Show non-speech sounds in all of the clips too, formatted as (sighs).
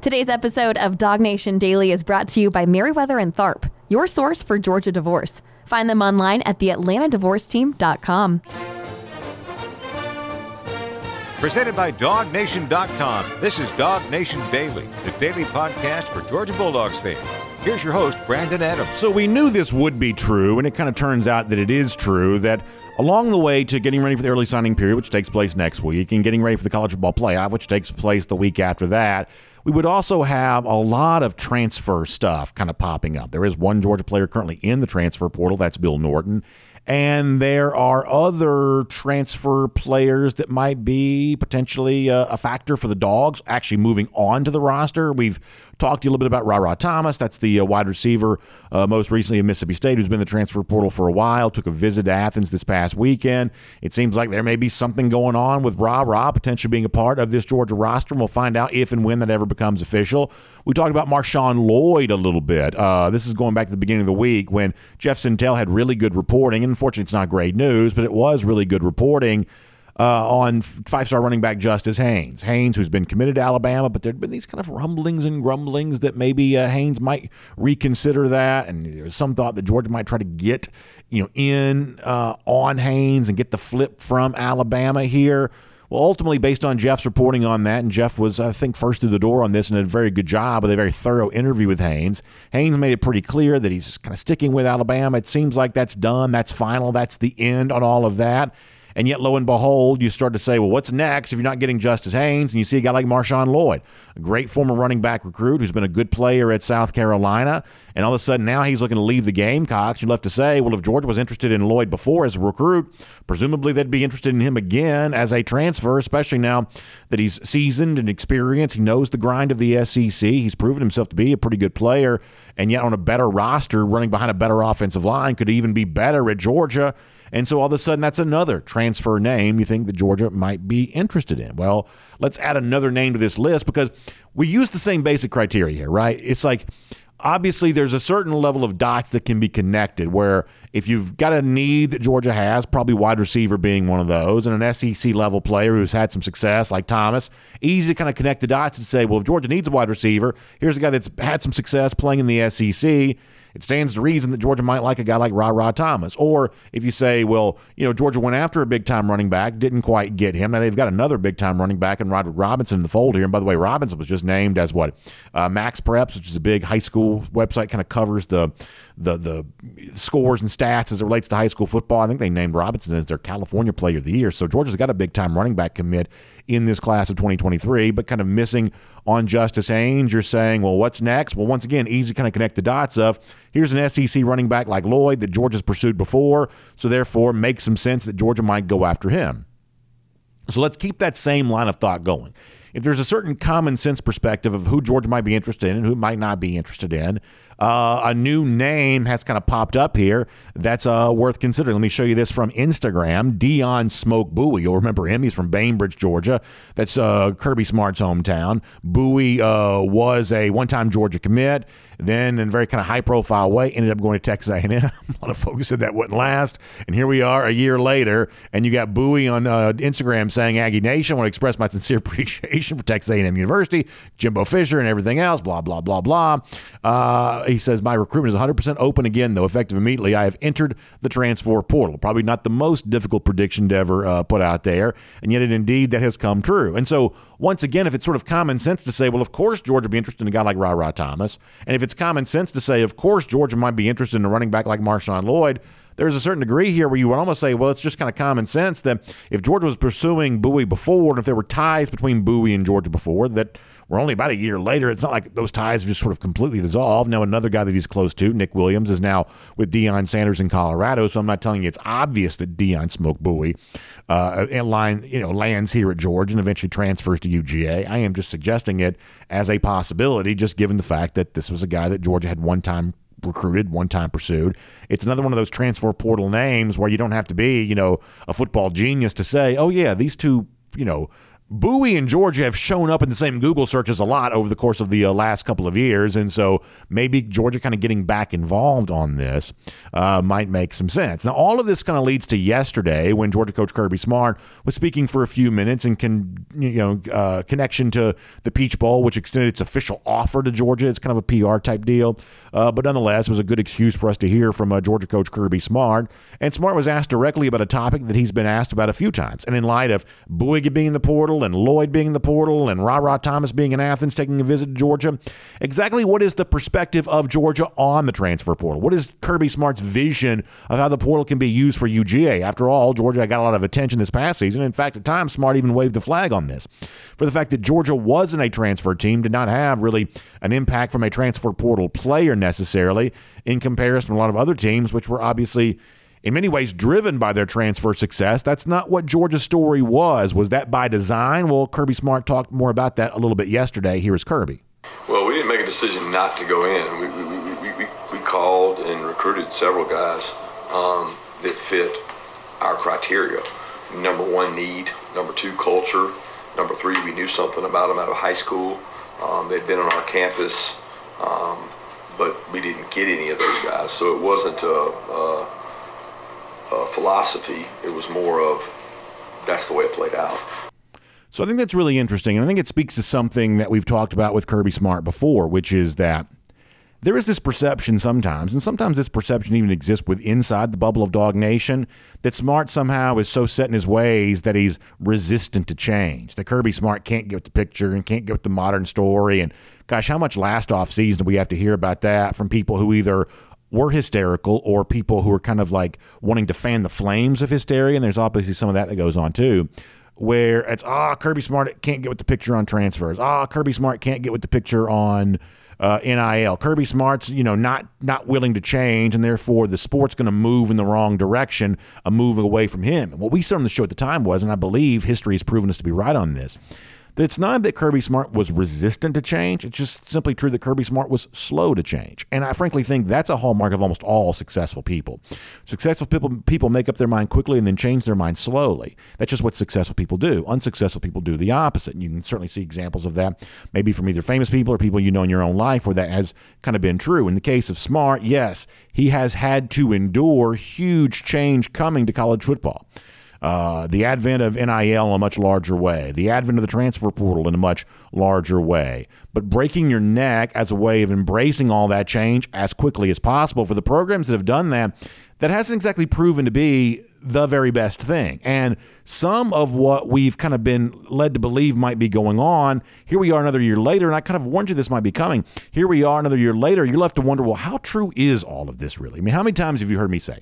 Today's episode of Dog Nation Daily is brought to you by Meriwether and Tharp, your source for Georgia divorce. Find them online at theatlantadivorceteam.com. Presented by DogNation.com. This is Dog Nation Daily, the daily podcast for Georgia Bulldogs fans. Here's your host, Brandon Adams. So we knew this would be true, and it kind of turns out that it is true that along the way to getting ready for the early signing period, which takes place next week, and getting ready for the college football playoff, which takes place the week after that, we would also have a lot of transfer stuff kind of popping up. There is one Georgia player currently in the transfer portal, that's Bill Norton. And there are other transfer players that might be potentially a, a factor for the Dogs actually moving on to the roster. We've talked to you a little bit about Rara Thomas. That's the uh, wide receiver, uh, most recently at Mississippi State, who's been in the transfer portal for a while. Took a visit to Athens this past weekend. It seems like there may be something going on with Rara potentially being a part of this Georgia roster. And we'll find out if and when that ever becomes official. We talked about Marshawn Lloyd a little bit. Uh, this is going back to the beginning of the week when Jeff Sentell had really good reporting. And unfortunately, it's not great news, but it was really good reporting uh, on five star running back Justice Haynes. Haynes, who's been committed to Alabama, but there had been these kind of rumblings and grumblings that maybe uh, Haynes might reconsider that. And there's some thought that Georgia might try to get you know in uh, on Haynes and get the flip from Alabama here. Well, ultimately, based on Jeff's reporting on that, and Jeff was, I think, first through the door on this and did a very good job with a very thorough interview with Haynes. Haynes made it pretty clear that he's kind of sticking with Alabama. It seems like that's done, that's final, that's the end on all of that. And yet, lo and behold, you start to say, well, what's next if you're not getting Justice Haynes? And you see a guy like Marshawn Lloyd, a great former running back recruit who's been a good player at South Carolina. And all of a sudden, now he's looking to leave the Gamecocks. You'd love to say, well, if Georgia was interested in Lloyd before as a recruit, presumably they'd be interested in him again as a transfer, especially now that he's seasoned and experienced. He knows the grind of the SEC. He's proven himself to be a pretty good player. And yet, on a better roster, running behind a better offensive line, could even be better at Georgia. And so all of a sudden, that's another transfer name you think that Georgia might be interested in. Well, let's add another name to this list because we use the same basic criteria here, right? It's like, obviously there's a certain level of dots that can be connected where if you've got a need that Georgia has, probably wide receiver being one of those, and an SEC level player who's had some success like Thomas, easy to kind of connect the dots and say, well, if Georgia needs a wide receiver, here's a guy that's had some success playing in the SEC it stands to reason that Georgia might like a guy like Rara Thomas. Or if you say, well, you know, Georgia went after a big time running back, didn't quite get him. Now they've got another big time running back in Roderick Robinson in the fold here. And by the way, Robinson was just named as what? Uh, MaxPreps, which is a big high school website, kind of covers the the the scores and stats as it relates to high school football. I think they named Robinson as their California Player of the Year. So Georgia's got a big time running back commit in this class of 2023, but kind of missing on Justice Haynes. You're saying, well, what's next? Well, once again, easy to kind of connect the dots of here's an SEC running back like Lloyd that Georgia's pursued before, so therefore makes some sense that Georgia might go after him. So let's keep that same line of thought going if there's a certain common sense perspective of who Georgia might be interested in and who might not be interested in, uh, a new name has kind of popped up here that's uh, worth considering. Let me show you this from Instagram. Deyon Smoke Bouie. You'll remember him. He's from Bainbridge, Georgia. That's uh, Kirby Smart's hometown. Bouie uh, was a one-time Georgia commit. Then, in a very kind of high-profile way, ended up going to Texas A&M. a lot of folks said that wouldn't last, and here we are a year later, and you got Bouie on uh, Instagram saying, "Aggie Nation, want to express my sincere (laughs) appreciation for Texas A&M University, Jimbo Fisher, and everything else." Blah blah blah blah. Uh, he says, My recruitment is 100% open again, though, effective immediately. I have entered the transfer portal. Probably not the most difficult prediction to ever uh, put out there. And yet, it indeed, that has come true. And so, once again, if it's sort of common sense to say, well, of course, Georgia would be interested in a guy like Rara Thomas. And if it's common sense to say, of course, Georgia might be interested in a running back like Marshawn Lloyd, there's a certain degree here where you would almost say, well, it's just kind of common sense that if Georgia was pursuing Bouie before, and if there were ties between Bouie and Georgia before, that we're only about a year later. It's not like those ties have just sort of completely dissolved. Now, another guy that he's close to, Nick Williams, is now with Deion Sanders in Colorado. So I'm not telling you it's obvious that Deyon Smoke Bouie uh, line, you know, lands here at Georgia and eventually transfers to UGA. I am just suggesting it as a possibility, just given the fact that this was a guy that Georgia had one time recruited, one time pursued. It's another one of those transfer portal names where you don't have to be, you know, a football genius to say, oh, yeah, these two, you know, Bouie and Georgia have shown up in the same Google searches a lot over the course of the uh, last couple of years, and so maybe Georgia kind of getting back involved on this uh, might make some sense. Now, all of this kind of leads to yesterday when Georgia coach Kirby Smart was speaking for a few minutes in con, you know uh, connection to the Peach Bowl, which extended its official offer to Georgia. It's kind of a PR type deal, uh, but nonetheless, it was a good excuse for us to hear from uh, Georgia coach Kirby Smart. And Smart was asked directly about a topic that he's been asked about a few times, and in light of Bouie being in the portal and Lloyd being in the portal and Rara Thomas being in Athens taking a visit to Georgia. Exactly what is the perspective of Georgia on the transfer portal? What is Kirby Smart's vision of how the portal can be used for UGA? After all, Georgia got a lot of attention this past season. In fact, at times, Smart even waved the flag on this for the fact that Georgia wasn't a transfer team, did not have really an impact from a transfer portal player necessarily in comparison to a lot of other teams, which were obviously in many ways driven by their transfer success. That's not what Georgia's story was. Was that by design? Well, Kirby Smart talked more about that a little bit yesterday. Here is Kirby. Well, we didn't make a decision not to go in. We, we, we, we, we called and recruited several guys um, that fit our criteria. Number one, need. Number two, culture. Number three, we knew something about them out of high school. Um, they'd been on our campus, um, but we didn't get any of those guys. So it wasn't a, a uh, philosophy. It was more of that's the way it played out. So I think that's really interesting. And I think it speaks to something that we've talked about with Kirby Smart before, which is that there is this perception sometimes, and sometimes this perception even exists with inside the bubble of Dog Nation, that Smart somehow is so set in his ways that he's resistant to change. That Kirby Smart can't get the picture and can't get the modern story. And gosh, how much last off season do we have to hear about that from people who either were hysterical or people who are kind of like wanting to fan the flames of hysteria. And there's obviously some of that that goes on too, where it's, ah, oh, Kirby Smart can't get with the picture on transfers. Ah, oh, Kirby Smart can't get with the picture on uh, NIL. Kirby Smart's, you know, not not willing to change, and therefore the sport's going to move in the wrong direction, a move away from him. And what we said on the show at the time was, and I believe history has proven us to be right on this, it's not that Kirby Smart was resistant to change. It's just simply true that Kirby Smart was slow to change. And I frankly think that's a hallmark of almost all successful people. Successful people people make up their mind quickly and then change their mind slowly. That's just what successful people do. Unsuccessful people do the opposite. And you can certainly see examples of that, maybe from either famous people or people you know in your own life where that has kind of been true. In the case of Smart, yes, he has had to endure huge change coming to college football. Uh, the advent of NIL in a much larger way, the advent of the transfer portal in a much larger way. But breaking your neck as a way of embracing all that change as quickly as possible for the programs that have done that, that hasn't exactly proven to be the very best thing. And some of what we've kind of been led to believe might be going on, here we are another year later, and I kind of warned you this might be coming. Here we are another year later, you're left to wonder, well, how true is all of this really? I mean, how many times have you heard me say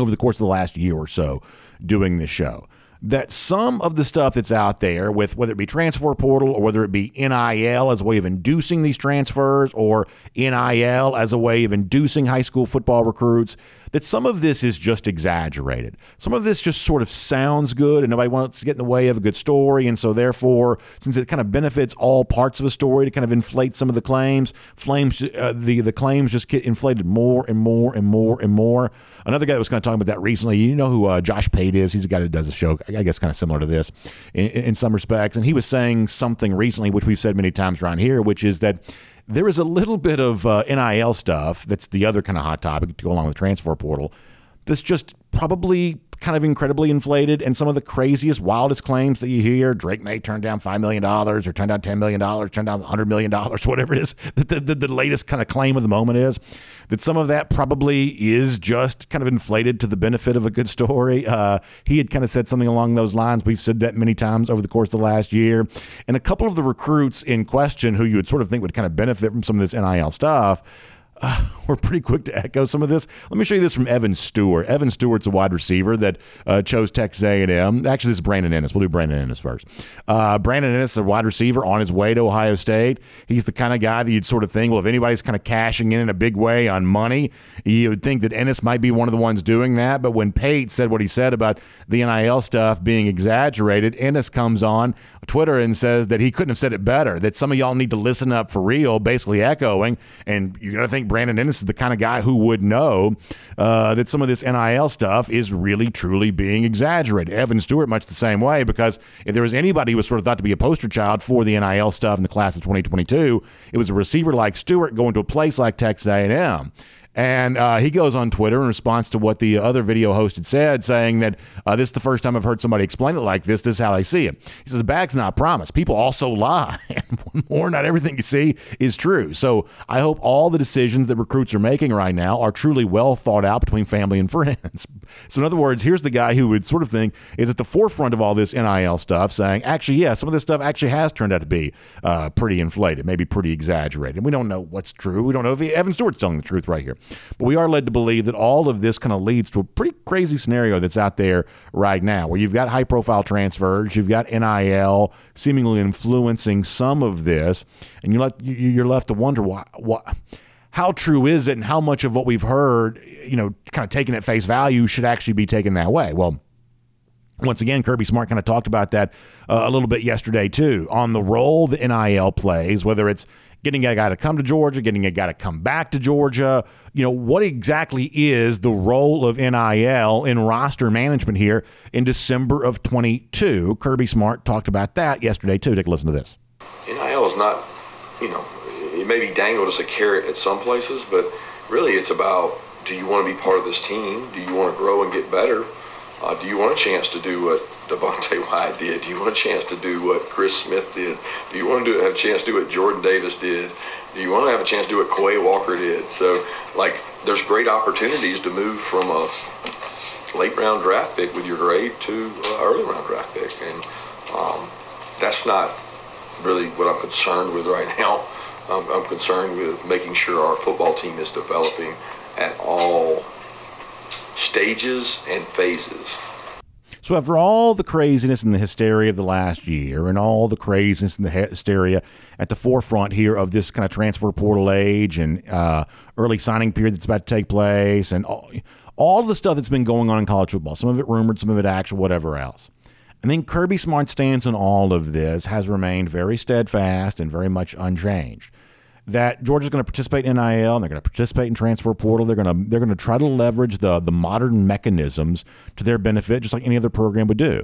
over the course of the last year or so, doing this show that some of the stuff that's out there with whether it be transfer portal or whether it be NIL as a way of inducing these transfers or NIL as a way of inducing high school football recruits that some of this is just exaggerated. Some of this just sort of sounds good and nobody wants to get in the way of a good story. And so, therefore, since it kind of benefits all parts of a story to kind of inflate some of the claims, flames, uh, the, the claims just get inflated more and more and more and more. Another guy that was kind of talking about that recently, you know who uh, Josh Pate is? He's a guy that does a show, I guess, kind of similar to this in, in some respects. And he was saying something recently, which we've said many times around here, which is that there is a little bit of uh, NIL stuff that's the other kind of hot topic to go along with the transfer portal that's just probably kind of incredibly inflated and some of the craziest, wildest claims that you hear. Drake Maye turn down $5 million or turn down $10 million, turn down $100 million, (laughs) whatever it is. The, the, the latest kind of claim of the moment is that some of that probably is just kind of inflated to the benefit of a good story. Uh, he had kind of said something along those lines. We've said that many times over the course of the last year. And a couple of the recruits in question who you would sort of think would kind of benefit from some of this NIL stuff uh, (sighs) we're pretty quick to echo some of this. Let me show you this from Evan Stewart. Evan Stewart's a wide receiver that uh, chose Texas A&M. Actually, this is Brandon Inniss. We'll do Brandon Inniss first. Uh, Brandon Inniss is a wide receiver on his way to Ohio State. He's the kind of guy that you'd sort of think, well, if anybody's kind of cashing in in a big way on money, you would think that Inniss might be one of the ones doing that. But when Pate said what he said about the NIL stuff being exaggerated, Inniss comes on Twitter and says that he couldn't have said it better, that some of y'all need to listen up for real, basically echoing. And you're to think Brandon Inniss is the kind of guy who would know uh, that some of this NIL stuff is really, truly being exaggerated. Evan Stewart, much the same way, because if there was anybody who was sort of thought to be a poster child for the NIL stuff in the class of 2022, it was a receiver like Stewart going to a place like Texas A&M. And uh, he goes on Twitter in response to what the other video host had said, saying that uh, this is the first time I've heard somebody explain it like this. This is how I see it. He says, the bag's not promised. People also lie. (laughs) And one more, not everything you see is true. So I hope all the decisions that recruits are making right now are truly well thought out between family and (laughs) friends. So, in other words, here's the guy who would sort of think is at the forefront of all this NIL stuff, saying, actually, yeah, some of this stuff actually has turned out to be uh, pretty inflated, maybe pretty exaggerated. And we don't know what's true. We don't know if Evan Stewart's telling the truth right here. But we are led to believe that all of this kind of leads to a pretty crazy scenario that's out there right now, where you've got high profile transfers, you've got NIL seemingly influencing some of this, and you let you're left to wonder why what how true is it and how much of what we've heard, you know, kind of taken at face value should actually be taken that way. Well, once again, Kirby Smart kind of talked about that uh, a little bit yesterday too on the role the NIL plays, whether it's getting a guy to come to Georgia, getting a guy to come back to Georgia. You know, what exactly is the role of NIL in roster management here in December of 22? Kirby Smart talked about that yesterday too. Take a listen to this. NIL is not, you know, it may be dangled as a carrot at some places, but really it's about do you want to be part of this team? Do you want to grow and get better? Uh, do you want a chance to do what Devonte Wyatt did? Do you want a chance to do what Chris Smith did? Do you want to do, have a chance to do what Jordan Davis did? Do you want to have a chance to do what Quay Walker did? So, like, there's great opportunities to move from a late round draft pick with your grade to an early round draft pick, and um, that's not really what I'm concerned with right (laughs) now. I'm, I'm concerned with making sure our football team is developing at all stages and phases. So, after all the craziness and the hysteria of the last year, and all the craziness and the hysteria at the forefront here of this kind of transfer portal age and uh, early signing period that's about to take place, and all, all the stuff that's been going on in college football, some of it rumored, some of it actual, whatever else. I think Kirby Smart's stance on all of this has remained very steadfast and very much unchanged that Georgia's going to participate in NIL and they're going to participate in transfer portal. They're going to they're going to try to leverage the the modern mechanisms to their benefit, just like any other program would do.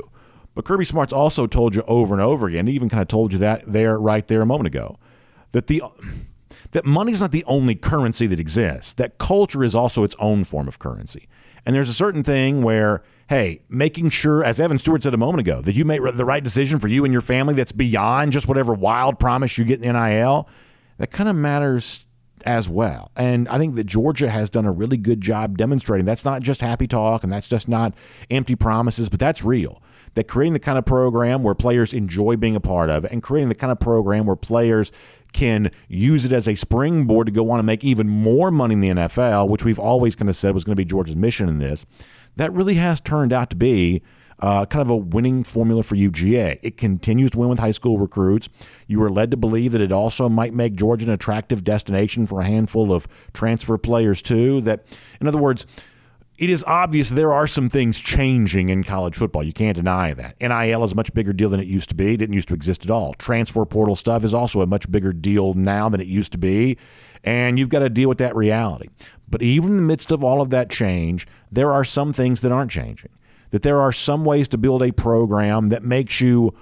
But Kirby Smart's also told you over and over again, even kind of told you that there right there a moment ago, that the that money's not the only currency that exists. That culture is also its own form of currency. And there's a certain thing where, hey, making sure, as Evan Stewart said a moment ago, that you make the right decision for you and your family that's beyond just whatever wild promise you get in NIL that kind of matters as well. And I think that Georgia has done a really good job demonstrating that's not just happy talk and that's just not empty promises, but that's real. That creating the kind of program where players enjoy being a part of and creating the kind of program where players can use it as a springboard to go on and make even more money in the NFL, which we've always kind of said was going to be Georgia's mission in this, that really has turned out to be uh, kind of a winning formula for UGA. It continues to win with high school recruits. You are led to believe that it also might make Georgia an attractive destination for a handful of transfer players, too. That, in other words, it is obvious there are some things changing in college football. You can't deny that. NIL is a much bigger deal than it used to be. It didn't used to exist at all. Transfer portal stuff is also a much bigger deal now than it used to be. And you've got to deal with that reality. But even in the midst of all of that change, there are some things that aren't changing that there are some ways to build a program that makes you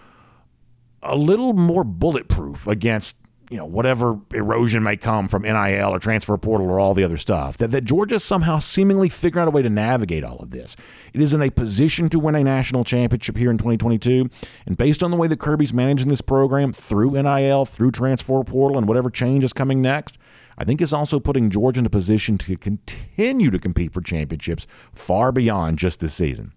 a little more bulletproof against you know whatever erosion may come from NIL or transfer portal or all the other stuff. That that Georgia somehow seemingly figuring out a way to navigate all of this. It is in a position to win a national championship here in 2022, and based on the way that Kirby's managing this program through NIL, through transfer portal, and whatever change is coming next. I think is also putting Georgia in a position to continue to compete for championships far beyond just this season.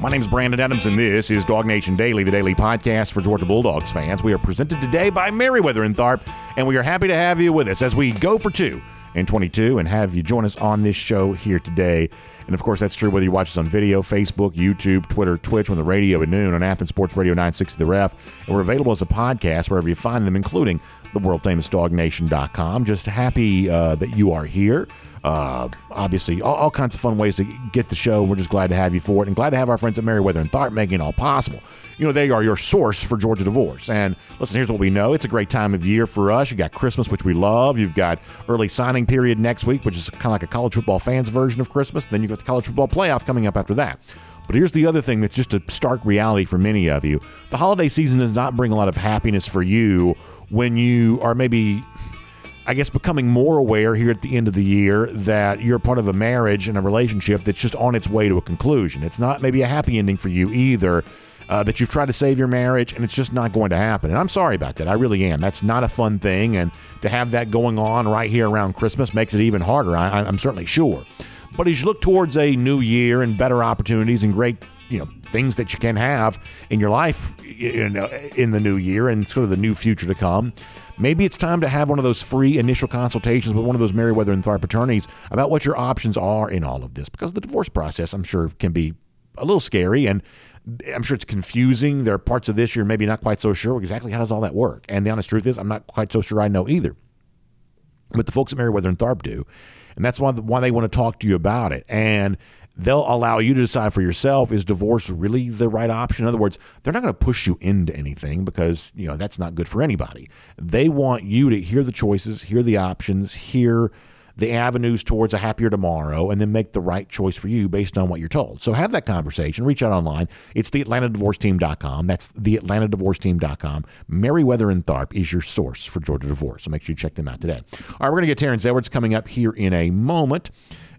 My name is Brandon Adams, and this is Dog Nation Daily, the daily podcast for Georgia Bulldogs fans. We are presented today by Meriwether and Tharp, and we are happy to have you with us as we go for two in 22 and have you join us on this show here today. And of course, that's true whether you watch us on video, Facebook, YouTube, Twitter, Twitch, on the radio at noon on Athens Sports Radio 960 The Ref. And we're available as a podcast wherever you find them, including the world famous dognation.com. Just happy uh, that you are here. Uh, obviously, all, all, kinds of fun ways to get the show. And we're just glad to have you for it and glad to have our friends at Meriwether and Tharp making it all possible. You know, they are your source for Georgia divorce. And listen, here's what we know it's a great time of year for us. You got Christmas, which we love. You've got early signing period next week, which is kind of like a college football fans version of Christmas. Then you've got the college football playoff coming up after that. But here's the other thing that's just a stark reality for many of you the holiday season does not bring a lot of happiness for you when you are maybe I guess, becoming more aware here at the end of the year that you're part of a marriage and a relationship that's just on its way to a conclusion. It's not maybe a happy ending for you either. Uh, that you've tried to save your marriage and it's just not going to happen. And I'm sorry about that. I really am. That's not a fun thing. And to have that going on right here around Christmas makes it even harder. I, I'm certainly sure. But as you look towards a new year and better opportunities and great, you know, things that you can have in your life in, in the new year and sort of the new future to come, Maybe it's time to have one of those free initial consultations with one of those Meriwether and Tharp attorneys about what your options are in all of this because the divorce process, I'm sure, can be a little scary and I'm sure it's confusing. There are parts of this you're maybe not quite so sure exactly how does all that work. And the honest truth is, I'm not quite so sure I know either. But the folks at Meriwether and Tharp do. And that's why, why they want to talk to you about it. And they'll allow you to decide for yourself is divorce really the right option in other words they're not going to push you into anything because you know that's not good for anybody they want you to hear the choices hear the options hear the avenues towards a happier tomorrow and then make the right choice for you based on what you're told. So have that conversation. Reach out online. It's theatlantadivorceteam.com. That's theatlantadivorceteam.com. Meriwether and Tharp is your source for Georgia divorce. So make sure you check them out today. All right, we're going to get Terrence Edwards coming up here in a moment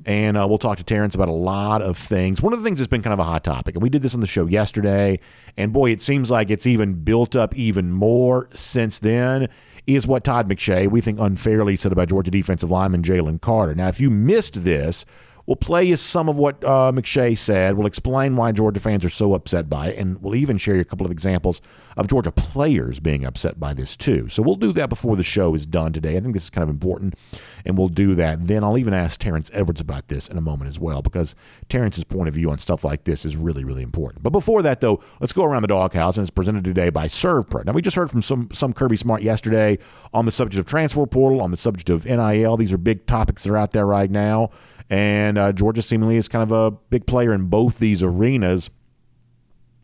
and uh, we'll talk to Terrence about a lot of things. One of the things that's been kind of a hot topic, and we did this on the show yesterday, and boy, it seems like it's even built up even more since then, is what Todd McShay, we think unfairly, said about Georgia defensive lineman Jalen Carter. Now, if you missed this, We'll play you some of what uh, McShay said. We'll explain why Georgia fans are so upset by it, and we'll even share you a couple of examples of Georgia players being upset by this too. So we'll do that before the show is done today. I think this is kind of important, and we'll do that. Then I'll even ask Terrence Edwards about this in a moment as well, because Terrence's point of view on stuff like this is really, really important. But before that, though, let's go around the doghouse, and it's presented today by ServPro. Now, we just heard from some some Kirby Smart yesterday on the subject of transfer portal, on the subject of NIL. These are big topics that are out there right now. And uh, Georgia seemingly is kind of a big player in both these arenas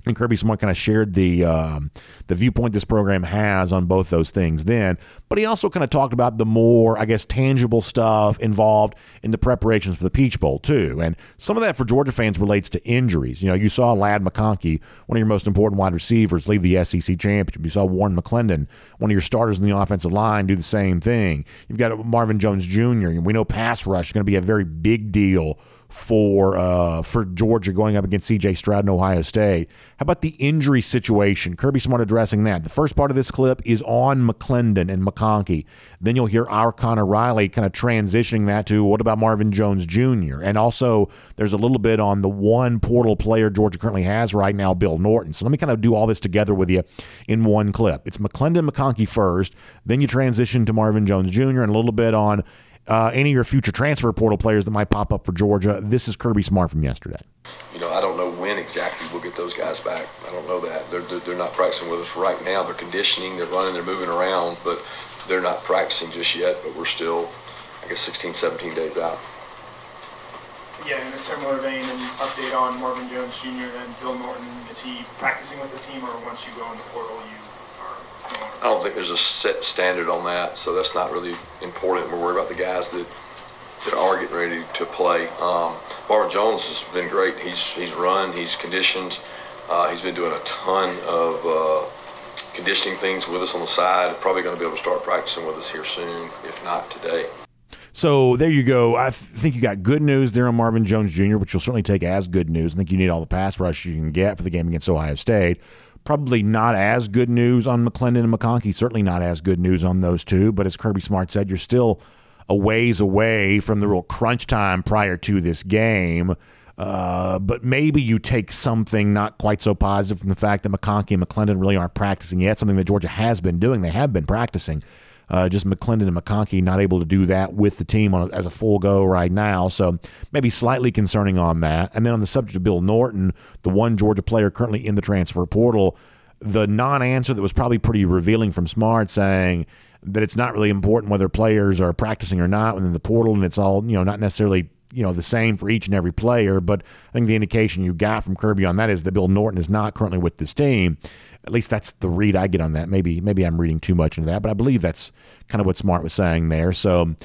and Kirby Smart kind of shared the um, the viewpoint this program has on both those things then, but he also kind of talked about the more, I guess, tangible stuff involved in the preparations for the Peach Bowl too. And some of that for Georgia fans relates to injuries. You know, you saw Ladd McConkey, one of your most important wide receivers, leave the SEC championship. You saw Warren McClendon, one of your starters in the offensive line, do the same thing. You've got Marvin Jones Jr. and we know pass rush is going to be a very big deal for uh, for Georgia going up against C.J. Stroud and Ohio State. How about the injury situation? Kirby Smart addressing that. The first part of this clip is on McClendon and McConkey. Then you'll hear our Connor Riley kind of transitioning that to what about Marvin Jones Jr. And also there's a little bit on the one portal player Georgia currently has right now, Bill Norton. So let me kind of do all this together with you in one clip. It's McClendon McConkey first, then you transition to Marvin Jones Jr. and a little bit on uh, any of your future transfer portal players that might pop up for Georgia. This is Kirby Smart from yesterday. You know, I don't know when exactly we'll get those guys back. I don't know that. They're, they're, they're not practicing with us right now. They're conditioning, they're running, they're moving around, but they're not practicing just yet. But we're still, I guess, 16, 17 days out. Yeah, in a similar vein, an update on Marvin Jones Jr. and Bill Norton. Is he practicing with the team, or once you go in the portal, you I don't think there's a set standard on that, so that's not really important. We're worried about the guys that that are getting ready to play. Um, Marvin Jones has been great. He's he's run, he's conditioned, uh, he's been doing a ton of uh, conditioning things with us on the side. Probably going to be able to start practicing with us here soon, if not today. So there you go. I th- think you got good news there on Marvin Jones Jr., which you'll certainly take as good news. I think you need all the pass rush you can get for the game against Ohio State. Probably not as good news on McClendon and McConkey. Certainly not as good news on those two. But as Kirby Smart said, you're still a ways away from the real crunch time prior to this game. Uh, but maybe you take something not quite so positive from the fact that McConkey and McClendon really aren't practicing yet, something that Georgia has been doing. They have been practicing. Uh, just McClendon and McConkey not able to do that with the team on, as a full go right now. So maybe slightly concerning on that. And then on the subject of Bill Norton, the one Georgia player currently in the transfer portal, the non-answer that was probably pretty revealing from Smart saying that it's not really important whether players are practicing or not within the portal, and it's all you know not necessarily you know the same for each and every player. But I think the indication you got from Kirby on that is that Bill Norton is not currently with this team. At least that's the read I get on that. Maybe maybe I'm reading too much into that, but I believe that's kind of what Smart was saying there. So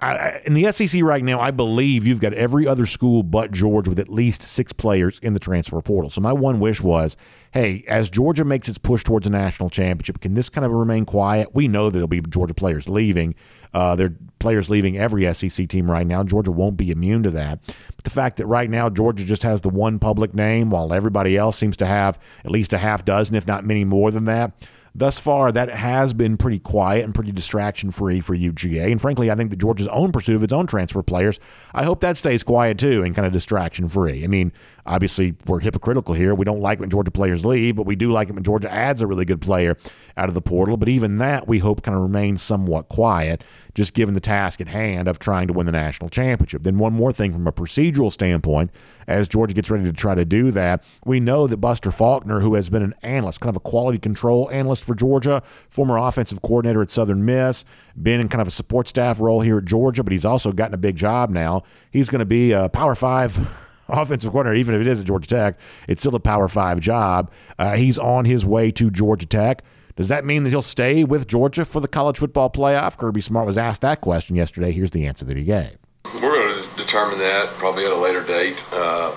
I, in the SEC right now, I believe you've got every other school but Georgia with at least six players in the transfer portal. So my one wish was, hey, as Georgia makes its push towards a national championship, can this kind of remain quiet? We know there'll be Georgia players leaving. Uh, there are players leaving every SEC team right now. Georgia won't be immune to that. But the fact that right now Georgia just has the one public name, while everybody else seems to have at least a half dozen, if not many more than that thus far, that has been pretty quiet and pretty distraction free for UGA. And frankly, I think that Georgia's own pursuit of its own transfer players, I hope that stays quiet too and kind of distraction free. I mean, obviously, we're hypocritical here. We don't like when Georgia players leave, but we do like it when Georgia adds a really good player out of the portal. But even that, we hope kind of remains somewhat quiet, just given the task at hand of trying to win the national championship. Then, one more thing from a procedural standpoint, as Georgia gets ready to try to do that, we know that Buster Faulkner, who has been an analyst, kind of a quality control analyst for Georgia, former offensive coordinator at Southern Miss, been in kind of a support staff role here at Georgia, but he's also gotten a big job now. He's going to be a Power Five offensive coordinator, even if it is at Georgia Tech. It's still a Power Five job. Uh, he's on his way to Georgia Tech. Does that mean that he'll stay with Georgia for the college football playoff? Kirby Smart was asked that question yesterday. Here's the answer that he gave. We're going to determine that probably at a later date. Uh,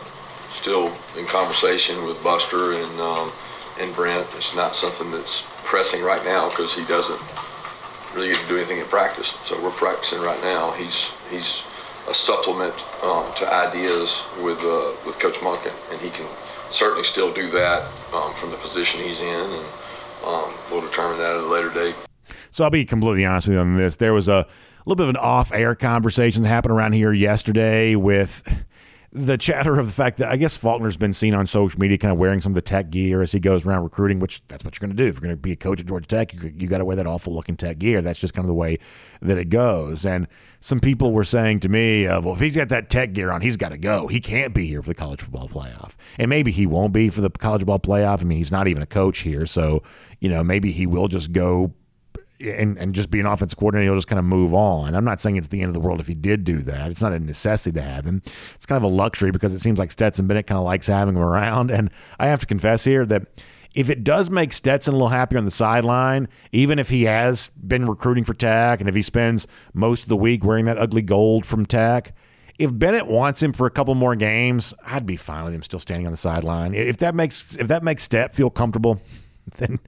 still in conversation with Buster and um, and Brent. It's not something that's pressing right now because he doesn't really get to do anything in practice. So we're practicing right now. He's he's a supplement um, to ideas with uh, with Coach Monken, and he can certainly still do that um, from the position he's in, and um, we'll determine that at a later date. So I'll be completely honest with you on this. There was a little bit of an off-air conversation that happened around here yesterday with the chatter of the fact that I guess Faulkner's been seen on social media kind of wearing some of the tech gear as he goes around recruiting, which that's what you're going to do. If you're going to be a coach at Georgia Tech, you, you got to wear that awful looking tech gear. That's just kind of the way that it goes. And some people were saying to me, uh, well, if he's got that tech gear on, he's got to go. He can't be here for the college football playoff. And maybe he won't be for the college football playoff. I mean, he's not even a coach here. So, you know, maybe he will just go and, and just be an offensive coordinator, he'll just kind of move on. I'm not saying it's the end of the world if he did do that. It's not a necessity to have him. It's kind of a luxury because it seems like Stetson Bennett kind of likes having him around. And I have to confess here that if it does make Stetson a little happier on the sideline, even if he has been recruiting for Tech and if he spends most of the week wearing that ugly gold from Tech, if Bennett wants him for a couple more games, I'd be fine with him still standing on the sideline. If that makes if that makes Step feel comfortable, (laughs) then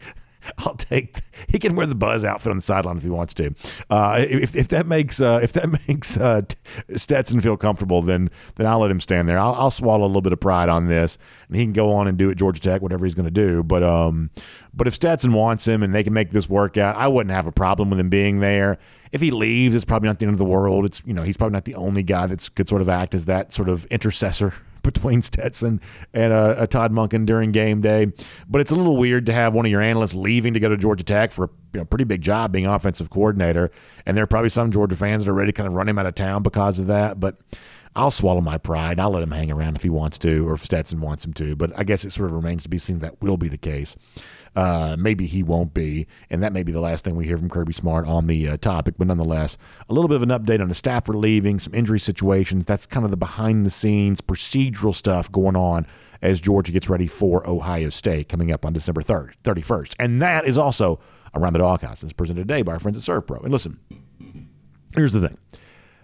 (laughs) I'll take. He can wear the buzz outfit on the sideline if he wants to. Uh, if, if that makes uh, if that (laughs) makes uh, Stetson feel comfortable, then then I'll let him stand there. I'll, I'll, swallow a little bit of pride on this, and he can go on and do at Georgia Tech whatever he's going to do. But um, but if Stetson wants him and they can make this work out, I wouldn't have a problem with him being there. If he leaves, it's probably not the end of the world. It's you know he's probably not the only guy that could sort of act as that sort of intercessor between Stetson and uh, a Todd Monken during game day. But it's a little weird to have one of your analysts leaving to go to Georgia Tech for a you know, pretty big job being offensive coordinator. And there are probably some Georgia fans that are ready to kind of run him out of town because of that. But I'll swallow my pride. I'll let him hang around if he wants to or if Stetson wants him to. But I guess it sort of remains to be seen that will be the case. Uh, maybe he won't be, and that may be the last thing we hear from Kirby Smart on the uh, topic. But nonetheless, a little bit of an update on the Stafford leaving, some injury situations. That's kind of the behind the scenes procedural stuff going on as Georgia gets ready for Ohio State coming up on December 3rd, 31st. And that is also around the doghouse. It's presented today by our friends at ServPro. And listen, here's the thing.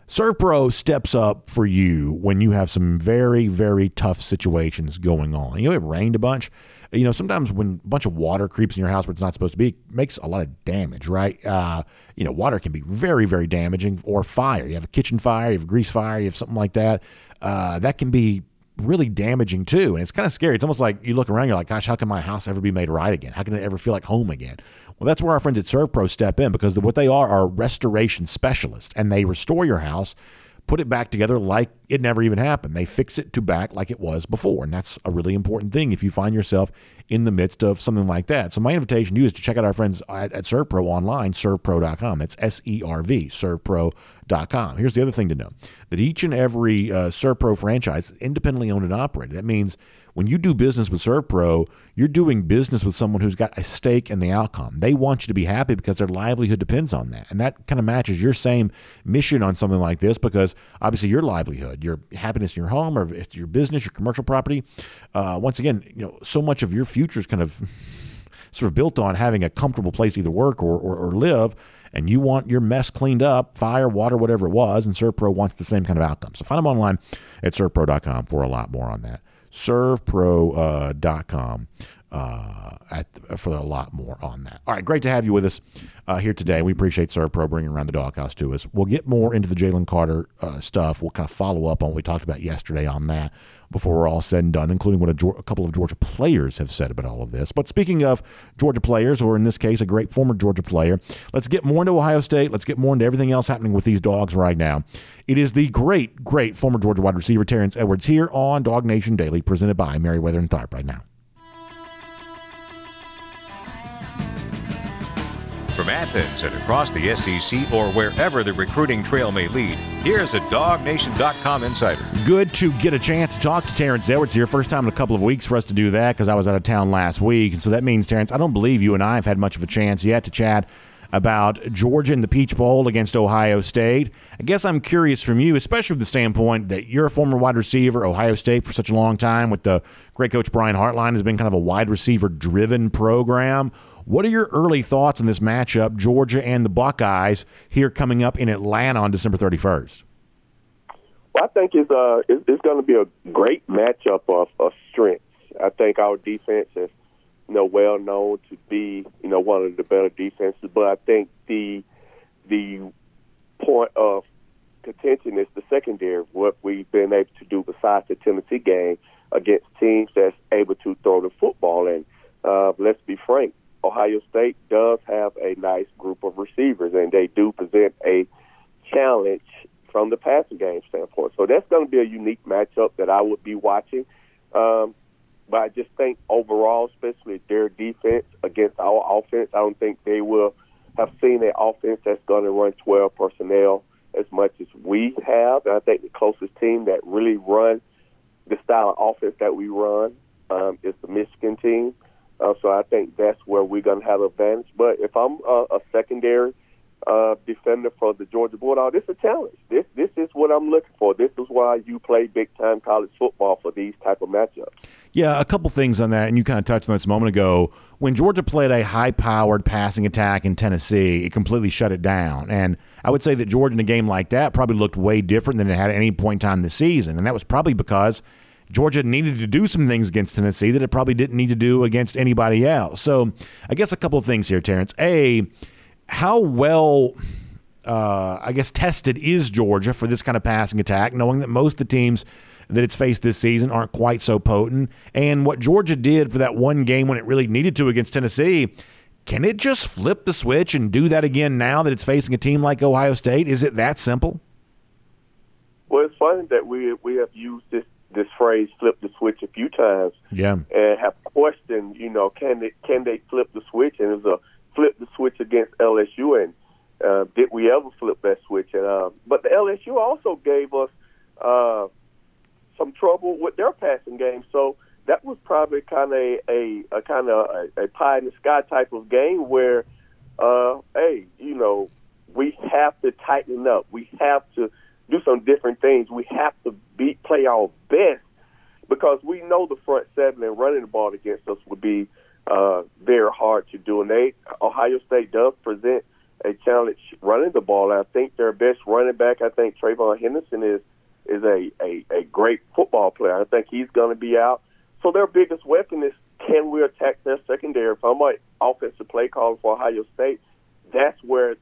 ServPro steps up for you when you have some very, very tough situations going on. You know, it rained a bunch you know, sometimes when a bunch of water creeps in your house where it's not supposed to be, it makes a lot of damage, right? Uh, you know, water can be very, very damaging, or fire. You have a kitchen fire, you have a grease fire, you have something like that. Uh, that can be really damaging too. And it's kind of scary. It's almost like you look around, you're like, gosh, how can my house ever be made right again? How can it ever feel like home again? Well, that's where our friends at ServPro step in because what they are are restoration specialists and they restore your house put it back together like it never even happened. They fix it to back like it was before. And that's a really important thing if you find yourself in the midst of something like that. So my invitation to you is to check out our friends at, at ServPro online, servpro.com. That's S-E-R-V, servpro.com. Here's the other thing to know, that each and every uh, ServPro franchise is independently owned and operated. That means when you do business with ServPro, you're doing business with someone who's got a stake in the outcome. They want you to be happy because their livelihood depends on that. And that kind of matches your same mission on something like this because obviously your livelihood, your happiness in your home or if it's your business, your commercial property, uh, once again, you know, so much of your future is kind of (laughs) sort of built on having a comfortable place to either work or, or, or live and you want your mess cleaned up, fire, water, whatever it was, and ServPro wants the same kind of outcome. So find them online at servpro.com for a lot more on that. Servpro.com uh, uh, at, for a lot more on that. All right, great to have you with us uh, here today. We appreciate ServPro bringing around the doghouse to us. We'll get more into the Jalen Carter uh, stuff. We'll kind of follow up on what we talked about yesterday on that before we're all said and done, including what a, a, couple of Georgia players have said about all of this. But speaking of Georgia players, or in this case, a great former Georgia player, let's get more into Ohio State. Let's get more into everything else happening with these dogs right now. It is the great, great former Georgia wide receiver Terrence Edwards here on Dog Nation Daily, presented by Meriwether and Tharp right now. From Athens and across the SEC or wherever the recruiting trail may lead, here's a DogNation.com insider. Good to get a chance to talk to Terrence Edwards here. First time in a couple of weeks for us to do that because I was out of town last week. So that means, Terrence, I don't believe you and I have had much of a chance yet to chat about Georgia in the Peach Bowl against Ohio State. I guess I'm curious from you, especially from the standpoint that you're a former wide receiver, Ohio State for such a long time with the great coach Brian Hartline has been kind of a wide receiver driven program. What are your early thoughts on this matchup, Georgia and the Buckeyes, here coming up in Atlanta on December 31st? Well, I think it's uh it's, going to be a great matchup of, of strengths. I think our defense is you know well known to be you know one of the better defenses, but I think the the point of contention is the secondary. What we've been able to do besides the Tennessee game against teams that's able to throw the football. And uh, let's be frank, Ohio State does have a nice group of receivers, and they do present a challenge from the passing game standpoint. So that's going to be a unique matchup that I would be watching. Um, but I just think overall, especially their defense against our offense, I don't think they will have seen an offense that's going to run 12 personnel as much as we have. And I think the closest team that really run the style of offense that we run um, is the Michigan team. Uh, so I think that's where we're going to have advantage. But if I'm uh, a secondary uh, defender for the Georgia Bulldogs, this is a challenge. This this is what I'm looking for. This is why you play big time college football for these type of matchups. Yeah, a couple things on that, and you kind of touched on this a moment ago. When Georgia played a high powered passing attack in Tennessee, it completely shut it down. And I would say that Georgia in a game like that probably looked way different than it had at any point in time this season. And that was probably because Georgia needed to do some things against Tennessee that it probably didn't need to do against anybody else. So I guess a couple of things here, Terrence. A, how well, uh, I guess, tested is Georgia for this kind of passing attack, knowing that most of the teams that it's faced this season aren't quite so potent. And what Georgia did for that one game when it really needed to against Tennessee, can it just flip the switch and do that again now that it's facing a team like Ohio State? Is it that simple? Well, it's funny that we we have used this this phrase "flip the switch" a few times. Yeah. And have questioned, you know, can they can they flip the switch? And it was a flip the switch against LSU, and uh, did we ever flip that switch? And uh, but the LSU also gave us uh, some trouble with their passing game, so that was probably kind of a, a, kind of a, a pie in the sky type of game where, uh, hey, you know, we have to tighten up. We have to do some different things. We have to be play our best because we know the front seven and running the ball against us would be uh, very hard to do. And they Ohio State does present a challenge running the ball. I think their best running back, I think TreVeyon Henderson is is a, a, a great football player. I think he's going to be out. So their biggest weapon is can we attack their secondary? If I'm an offensive play caller for Ohio State, that's where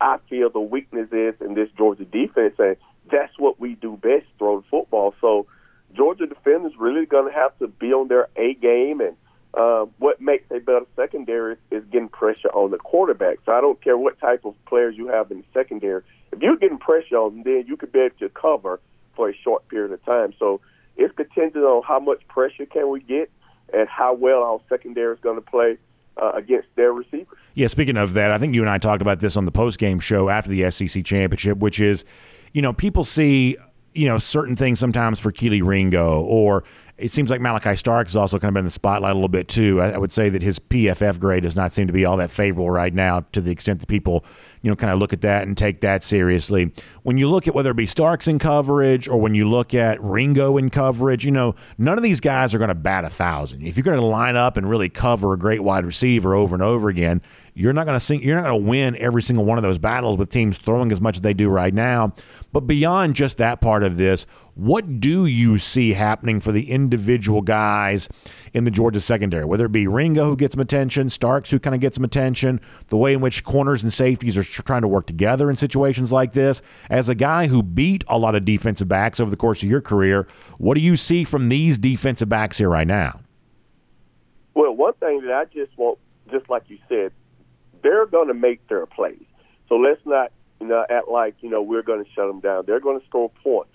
I feel the weakness is in this Georgia defense, and that's what we do best, throw the football. So Georgia defenders really going to have to be on their A game, and uh, what makes a better secondary is getting pressure on the quarterback. So I don't care what type of players you have in the secondary. If you're getting pressure on them, then you could be able to cover for a short period of time. So it's contingent on how much pressure can we get and how well our secondary is going to play uh, against their receivers. Yeah, speaking of that, I think you and I talked about this on the post game show after the SEC championship, which is, you know, people see you know certain things sometimes for Kelee Ringo or it seems like Malaki Stark has also kind of been in the spotlight a little bit too. I, I, would say that his PFF grade does not seem to be all that favorable right now, to the extent that people, you know, kind of look at that and take that seriously. When you look at whether it be Starks in coverage or when you look at Ringo in coverage, you know, none of these guys are going to bat a thousand. If you're going to line up and really cover a great wide receiver over and over again, you're not going to you're not going to win every single one of those battles with teams throwing as much as they do right now. But beyond just that part of this, what do you see happening for the individual guys in the Georgia secondary? Whether it be Ringo who gets some attention, Starks who kind of gets some attention, the way in which corners and safeties are trying to work together in situations like this. As a guy who beat a lot of defensive backs over the course of your career, what do you see from these defensive backs here right now? Well, one thing that I just want, just like you said, they're going to make their plays. So let's not you know act like you know we're going to shut them down. They're going to score points.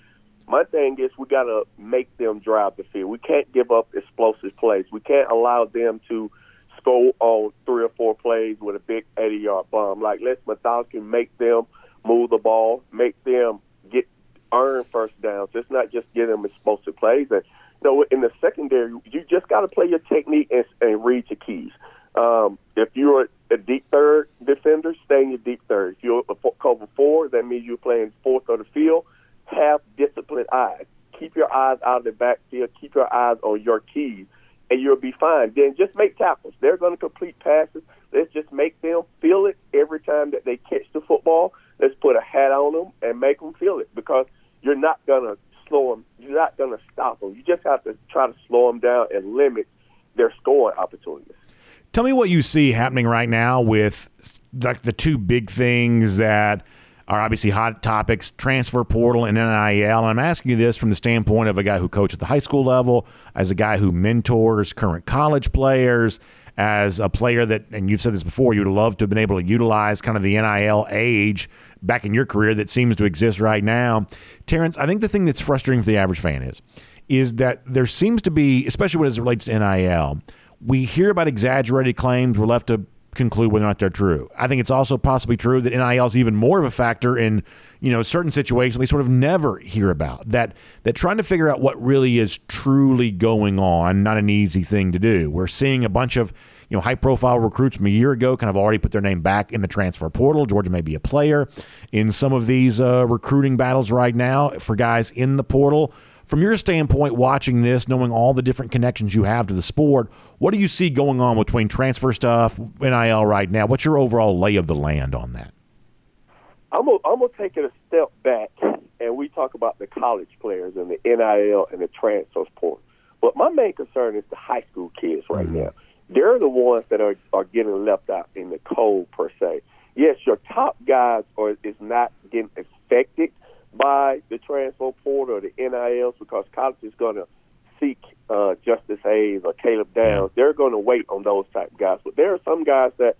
My thing is we got to make them drive the field. We can't give up explosive plays. We can't allow them to score on three or four plays with a big 80-yard bomb. Like let's methodically make them move the ball, make them get earn first downs. It's not just get them explosive plays. And you know, in the secondary, you just got to play your technique and, and read your keys. Um, if you're a deep third defender, stay in your deep third. If you're a cover four, that means you're playing fourth of the field. Have disciplined eyes. Keep your eyes out of the backfield. Keep your eyes on your keys, and you'll be fine. Then just make tackles. They're going to complete passes. Let's just make them feel it every time that they catch the football. Let's put a hat on them and make them feel it because you're not going to slow them. You're not going to stop them. You just have to try to slow them down and limit their scoring opportunities. Tell me what you see happening right now with like the two big things that are obviously hot topics transfer portal and NIL. And I'm asking you this from the standpoint of a guy who coaches at the high school level, as a guy who mentors current college players, as a player that, and you've said this before, you would love to have been able to utilize kind of the NIL age back in your career that seems to exist right now. Terrence, I think the thing that's frustrating for the average fan is, is that there seems to be, especially when it relates to NIL, we hear about exaggerated claims. We're left to conclude whether or not they're true. I think it's also possibly true that NIL is even more of a factor in you know certain situations we sort of never hear about. That that trying to figure out what really is truly going on, not an easy thing to do. We're seeing a bunch of you know high profile recruits from a year ago kind of already put their name back in the transfer portal. Georgia may be a player in some of these uh, recruiting battles right now for guys in the portal from your standpoint, watching this, knowing all the different connections you have to the sport, what do you see going on between transfer stuff, NIL right now? What's your overall lay of the land on that? I'm gonna, I'm gonna take it a step back, and we talk about the college players and the NIL and the transfer sport. But my main concern is the high school kids right mm-hmm. now. They're the ones that are are getting left out in the cold per se. Yes, your top guys are is not getting affected by the transfer portal or the NILs because college is going to seek uh, Justice Haynes or Caleb Downs. They're going to wait on those type of guys. But there are some guys that,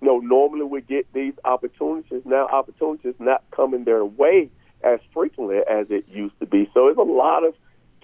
you know, normally would get these opportunities. Now opportunities not coming their way as frequently as it used to be. So there's a lot of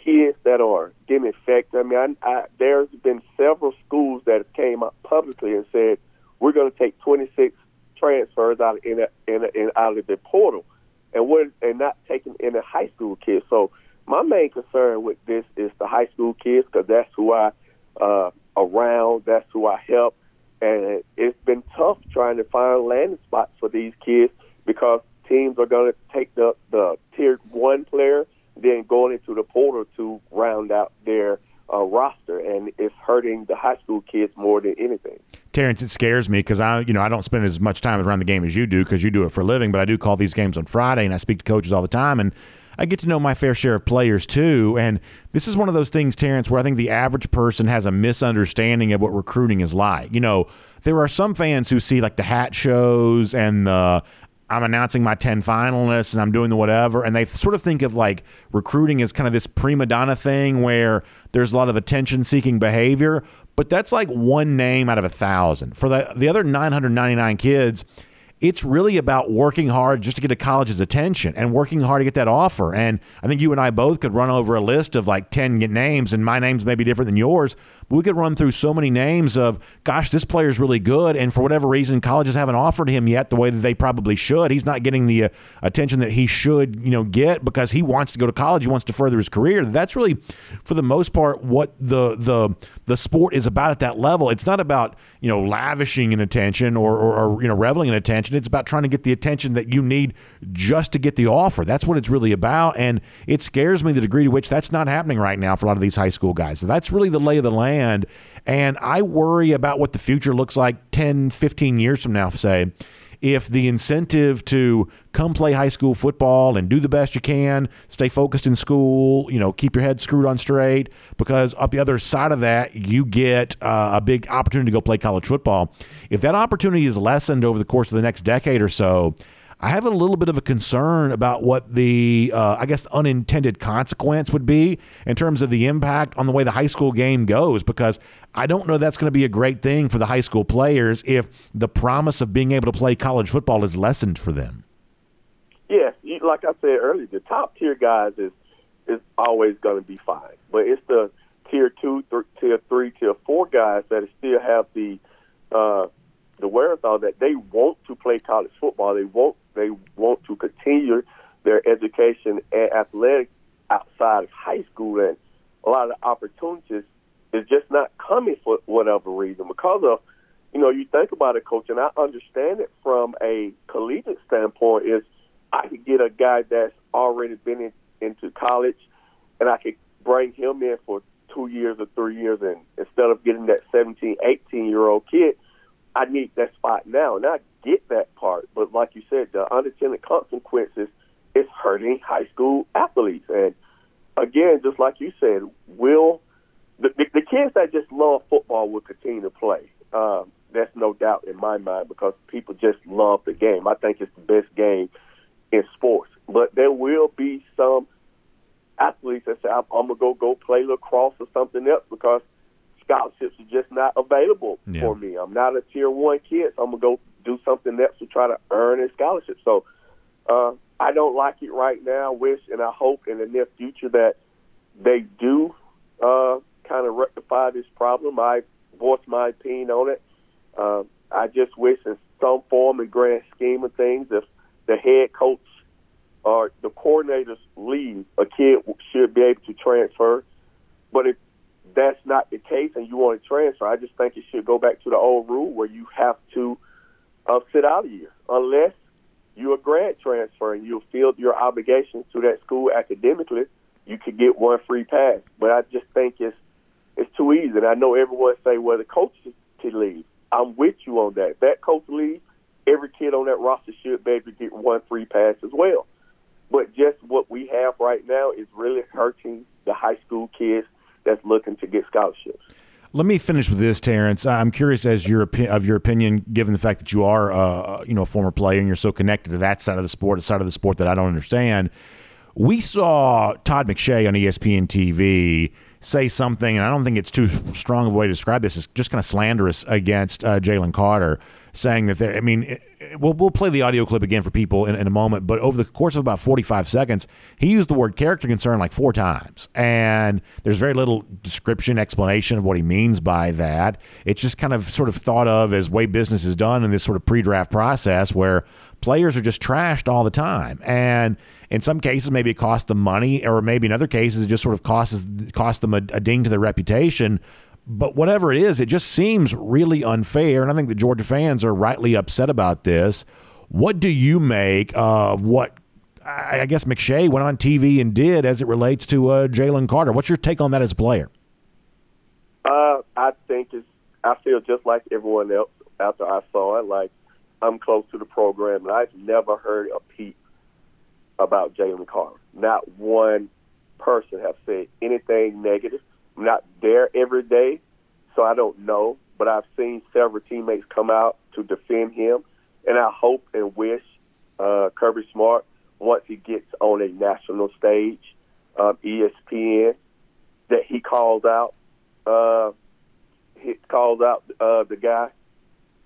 kids that are getting affected. I mean, I, I, there's been several schools that have came up publicly and said we're going to take 26 transfers out of in, in, in out of the portal and we're and not taking in the high school kids. So my main concern with this is the high school kids because that's who I uh, around, that's who I help, and it's been tough trying to find landing spots for these kids because teams are going to take the the tier one player, then going into the portal to round out their uh, roster, and it's hurting the high school kids more than anything. Terrence, it scares me because I, you know, I don't spend as much time around the game as you do because you do it for a living. But I do call these games on Friday, and I speak to coaches all the time, and I get to know my fair share of players too. And this is one of those things, Terrence, where I think the average person has a misunderstanding of what recruiting is like. You know, there are some fans who see like the hat shows and the I'm announcing my 10 finalists and I'm doing the whatever. And they sort of think of like recruiting as kind of this prima donna thing where there's a lot of attention seeking behavior, but that's like one name out of a thousand. For the, the other 999 kids, it's really about working hard just to get a college's attention and working hard to get that offer. And I think you and I both could run over a list of like 10 names, and my names may be different than yours, but we could run through so many names of, gosh, this player's really good. And for whatever reason, colleges haven't offered him yet the way that they probably should. He's not getting the uh, attention that he should, you know, get because he wants to go to college. He wants to further his career. That's really, for the most part, what the, the, the sport is about at that level. It's not about, you know, lavishing in attention or, or, or you know, reveling in attention attention. It's about trying to get the attention that you need just to get the offer. That's what it's really about. And it scares me the degree to which that's not happening right now for a lot of these high school guys. That's really the lay of the land. And I worry about what the future looks like 10, 15 years from now, say if the incentive to come play high school football and do the best you can, stay focused in school, you know, keep your head screwed on straight, because up the other side of that, you get uh, a big opportunity to go play college football. If that opportunity is lessened over the course of the next decade or so, I have a little bit of a concern about what the, uh, I guess, unintended consequence would be in terms of the impact on the way the high school game goes, because I don't know that's going to be a great thing for the high school players if the promise of being able to play college football is lessened for them. Yeah, like I said earlier, the top tier guys is is always going to be fine, but it's the tier two, th- tier three, tier four guys that still have the uh, the wherewithal that they want to play college football. They want they want to continue their education and athletics outside of high school, and a lot of opportunities is just not coming for whatever reason because of you know you think about it, coach, and I understand it from a collegiate standpoint. Is I could get a guy that's already been in, into college, and I could bring him in for two years or three years, and instead of getting that 17, 18 year old kid, I need that spot now. And I get that part, but like you said, the unintended consequences is hurting high school athletes. And again, just like you said, will the, the, the kids that just love football will continue to play. Um, that's no doubt in my mind because people just love the game. I think it's the best game in sports. But there will be some athletes that say, I'm, I'm gonna go go play lacrosse or something else because scholarships are just not available yeah. for me. I'm not a tier one kid, so I'm gonna go do something else to try to earn a scholarship. So uh, I don't like it right now. Wish and I hope in the near future that they do uh, kind of rectify this problem. I voiced my opinion on it. Uh, I just wish in some form and grand scheme of things, if the head coach or the coordinators leave, a kid should be able to transfer. But if that's not the case and you want to transfer, I just think it should go back to the old rule where you have to uh, sit out a year unless you're a grad transfer and you feel your obligations to that school academically. You could get one free pass, but I just think it's it's too easy. And I know everyone say, "Well, the coach can leave." I'm with you on that. If that coach leaves, every kid on that roster should be able to get one free pass as well. But just what we have right now is really hurting the high school kids that's looking to get scholarships. Let me finish with this, Terrence. I'm curious as your of your opinion, given the fact that you are, uh, you know, a former player and you're so connected to that side of the sport, a side of the sport that I don't understand. We saw Todd McShay on ESPN TV say something, and I don't think it's too strong of a way to describe this. It's just kind of slanderous against uh, Jalen Carter, saying that they I mean, it, it, we'll we'll play the audio clip again for people in, in, a moment, but over the course of about forty five seconds, he used the word character concern like four times, and there's very little description, explanation of what he means by that. It's just kind of sort of thought of as way business is done in this sort of pre draft process where players are just trashed all the time, and in some cases, maybe it costs them money, or maybe in other cases, it just sort of costs costs them a, a ding to their reputation. But whatever it is, it just seems really unfair, and I think the Georgia fans are rightly upset about this. What do you make of what I guess McShay went on TV and did as it relates to uh, Jalen Carter? What's your take on that as a player? Uh, I think it's. I feel just like everyone else after I saw it. Like I'm close to the program, and I've never heard a peep about Jalen Carter. Not one person have said anything negative. I'm not there every day, so I don't know. But I've seen several teammates come out to defend him, and I hope and wish uh, Kirby Smart, once he gets on a national stage, um, ESPN, that he calls out, uh, he calls out uh, the guy.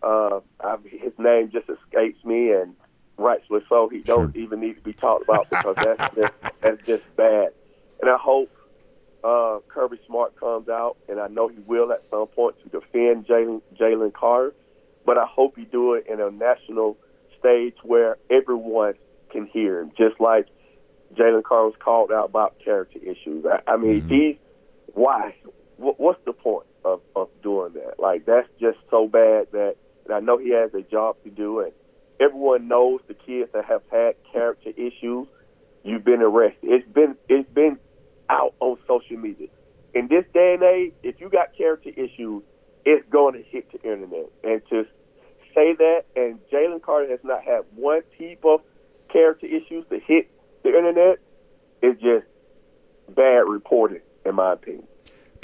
Uh, I, his name just escapes me, and rightfully so. He don't even need to be talked about because that's just that's just bad. And I hope uh, Kirby Smart comes out, and I know he will at some point to defend Jalen Carter. But I hope he do it in a national stage where everyone can hear him, just like Jalen Carter was called out about character issues. I, I mean, mm-hmm. he's why? What, what's the point of of doing that? Like that's just so bad that. And I know he has a job to do, and everyone knows the kids that have had character issues. You've been arrested. It's been it's been out on social media. In this day and age, if you got character issues, it's going to hit the internet. And to say that, and Jalen Carter has not had one peep of character issues to hit the internet, is just bad reporting, in my opinion.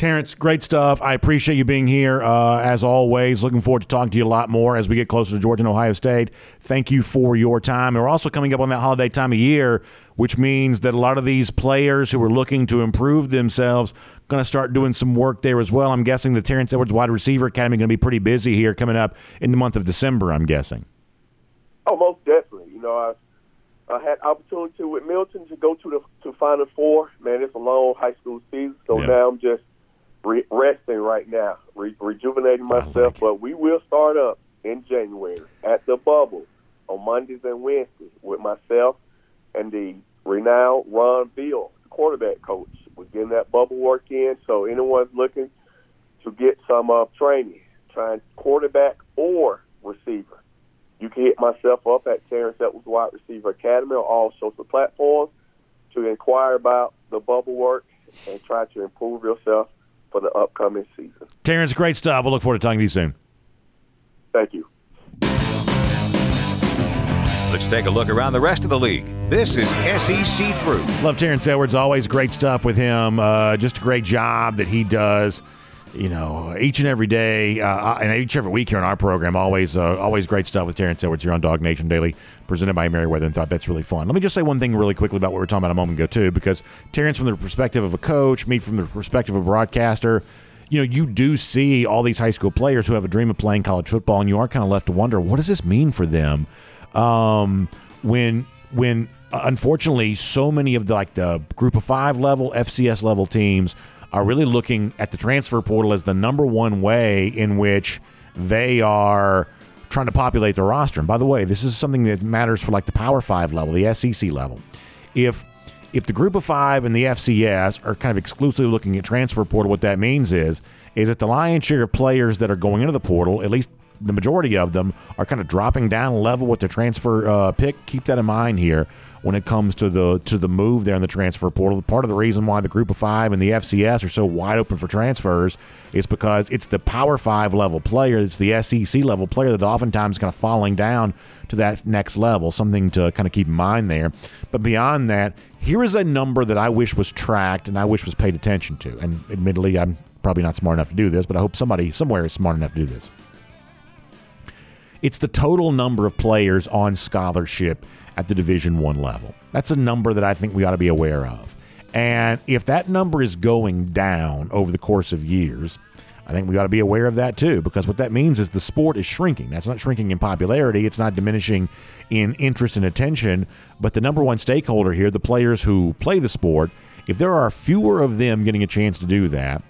Terrence, great stuff. I appreciate you being here uh, as always. Looking forward to talking to you a lot more as we get closer to Georgia and Ohio State. Thank you for your time. And we're also coming up on that holiday time of year, which means that a lot of these players who are looking to improve themselves going to start doing some work there as well. I'm guessing the Terrence Edwards Wide Receiver Academy going to be pretty busy here coming up in the month of December. I'm guessing. Oh, most definitely. You know, I, I had opportunity with Milton to go to the to Final Four. Man, it's a long high school season, so yeah. now I'm just re- resting right now, re- rejuvenating myself. Like but we will start up in January at the Bubble on Mondays and Wednesdays with myself and the renowned Ron Beal, the quarterback coach. We're getting that bubble work in, so anyone's looking to get some uh, training, trying quarterback or receiver. You can hit myself up at Terrence Edwards Wide Receiver Academy on all social platforms to inquire about the bubble work and try to improve yourself for the upcoming season. Terrence, great stuff. We'll look forward to talking to you soon. Thank you. Let's take a look around the rest of the league. This is SEC Through. Love Terrence Edwards. Always great stuff with him. Uh, just a great job that he does you know, each and every day, uh, and each every week here on our program, always, uh, always great stuff with Terrence Edwards here on DawgNation Daily, presented by Merriweather, and thought that's really fun. Let me just say one thing really quickly about what we were talking about a moment ago too, because Terrence, from the perspective of a coach, me from the perspective of a broadcaster, you know, you do see all these high school players who have a dream of playing college football, and you are kind of left to wonder, what does this mean for them? Um, when, when, uh, unfortunately, so many of the like the Group of Five level, FCS level teams are really looking at the transfer portal as the number one way in which they are trying to populate their roster. And by the way, this is something that matters for like the Power Five level, the SEC level. If if the group of five and the FCS are kind of exclusively looking at transfer portal, what that means is is that the lion's share of players that are going into the portal, at least the majority of them, are kind of dropping down level with the transfer uh, pick. Keep that in mind here when it comes to the to the move there in the transfer portal. Part of the reason why the Group of Five and the FCS are so wide open for transfers is because it's the Power Five level player, it's the SEC level player that oftentimes kind of falling down to that next level. Something to kind of keep in mind there. But beyond that, here is a number that I wish was tracked and I wish was paid attention to. And admittedly, I'm probably not smart enough to do this, but I hope somebody somewhere is smart enough to do this. It's the total number of players on scholarship at the Division One level. That's a number that I think we ought to be aware of. And if that number is going down over the course of years, I think we ought to be aware of that too, because what that means is the sport is shrinking. That's not shrinking in popularity, it's not diminishing in interest and attention, but the number one stakeholder here, the players who play the sport, if there are fewer of them getting a chance to do that,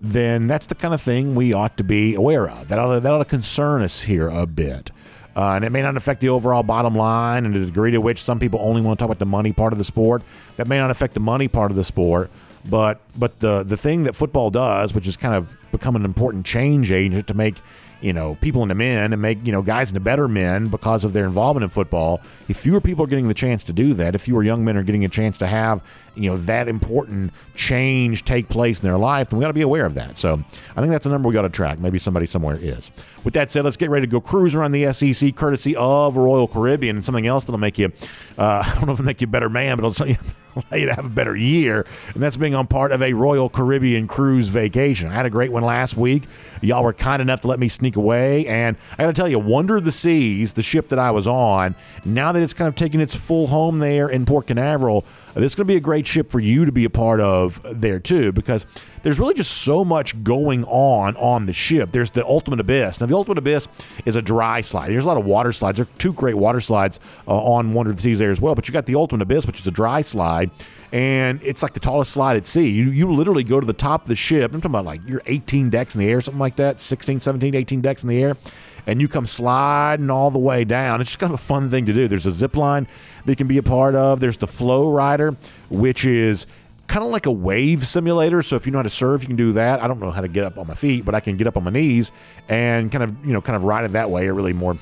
then that's the kind of thing we ought to be aware of. That ought to, that ought to concern us here a bit. Uh, and it may not affect the overall bottom line and the degree to which some people only want to talk about the money part of the sport. That may not affect the money part of the sport, but but the the thing that football does, which is kind of become an important change agent to make you know, people into men and make, you know, guys into better men because of their involvement in football. If fewer people are getting the chance to do that, if fewer young men are getting a chance to have, you know, that important change take place in their life, then we got to be aware of that. So I think that's a number we got to track. Maybe somebody somewhere is. With that said, let's get ready to go cruise around the SEC courtesy of Royal Caribbean and something else that'll make you, uh, (laughs) I don't know if it'll make you a better man, but it'll, (laughs) (laughs) allow you to have a better year, and that's being on part of a Royal Caribbean cruise vacation. I had a great one last week. Y'all were kind enough to let me sneak away, and I got to tell you, Wonder of the Seas, the ship that I was on, now that it's kind of taking its full home there in Port Canaveral, this is going to be a great ship for you to be a part of there too, because there's really just so much going on on the ship. There's the Ultimate Abyss. Now, the Ultimate Abyss is a dry slide. There's a lot of water slides. There are two great water slides uh, on Wonder of the Seas there as well. But you got the Ultimate Abyss, which is a dry slide, and it's like the tallest slide at sea. You, you literally go to the top of the ship. I'm talking about like you're 18 decks in the air, something like that, 16, 17, 18 decks in the air and you come sliding all the way down. It's just kind of a fun thing to do. There's a zip line that you can be a part of. There's the flow rider, which is kind of like a wave simulator. So if you know how to surf, you can do that. I don't know how to get up on my feet, but I can get up on my knees and kind of, you know, kind of ride it that way. Or really more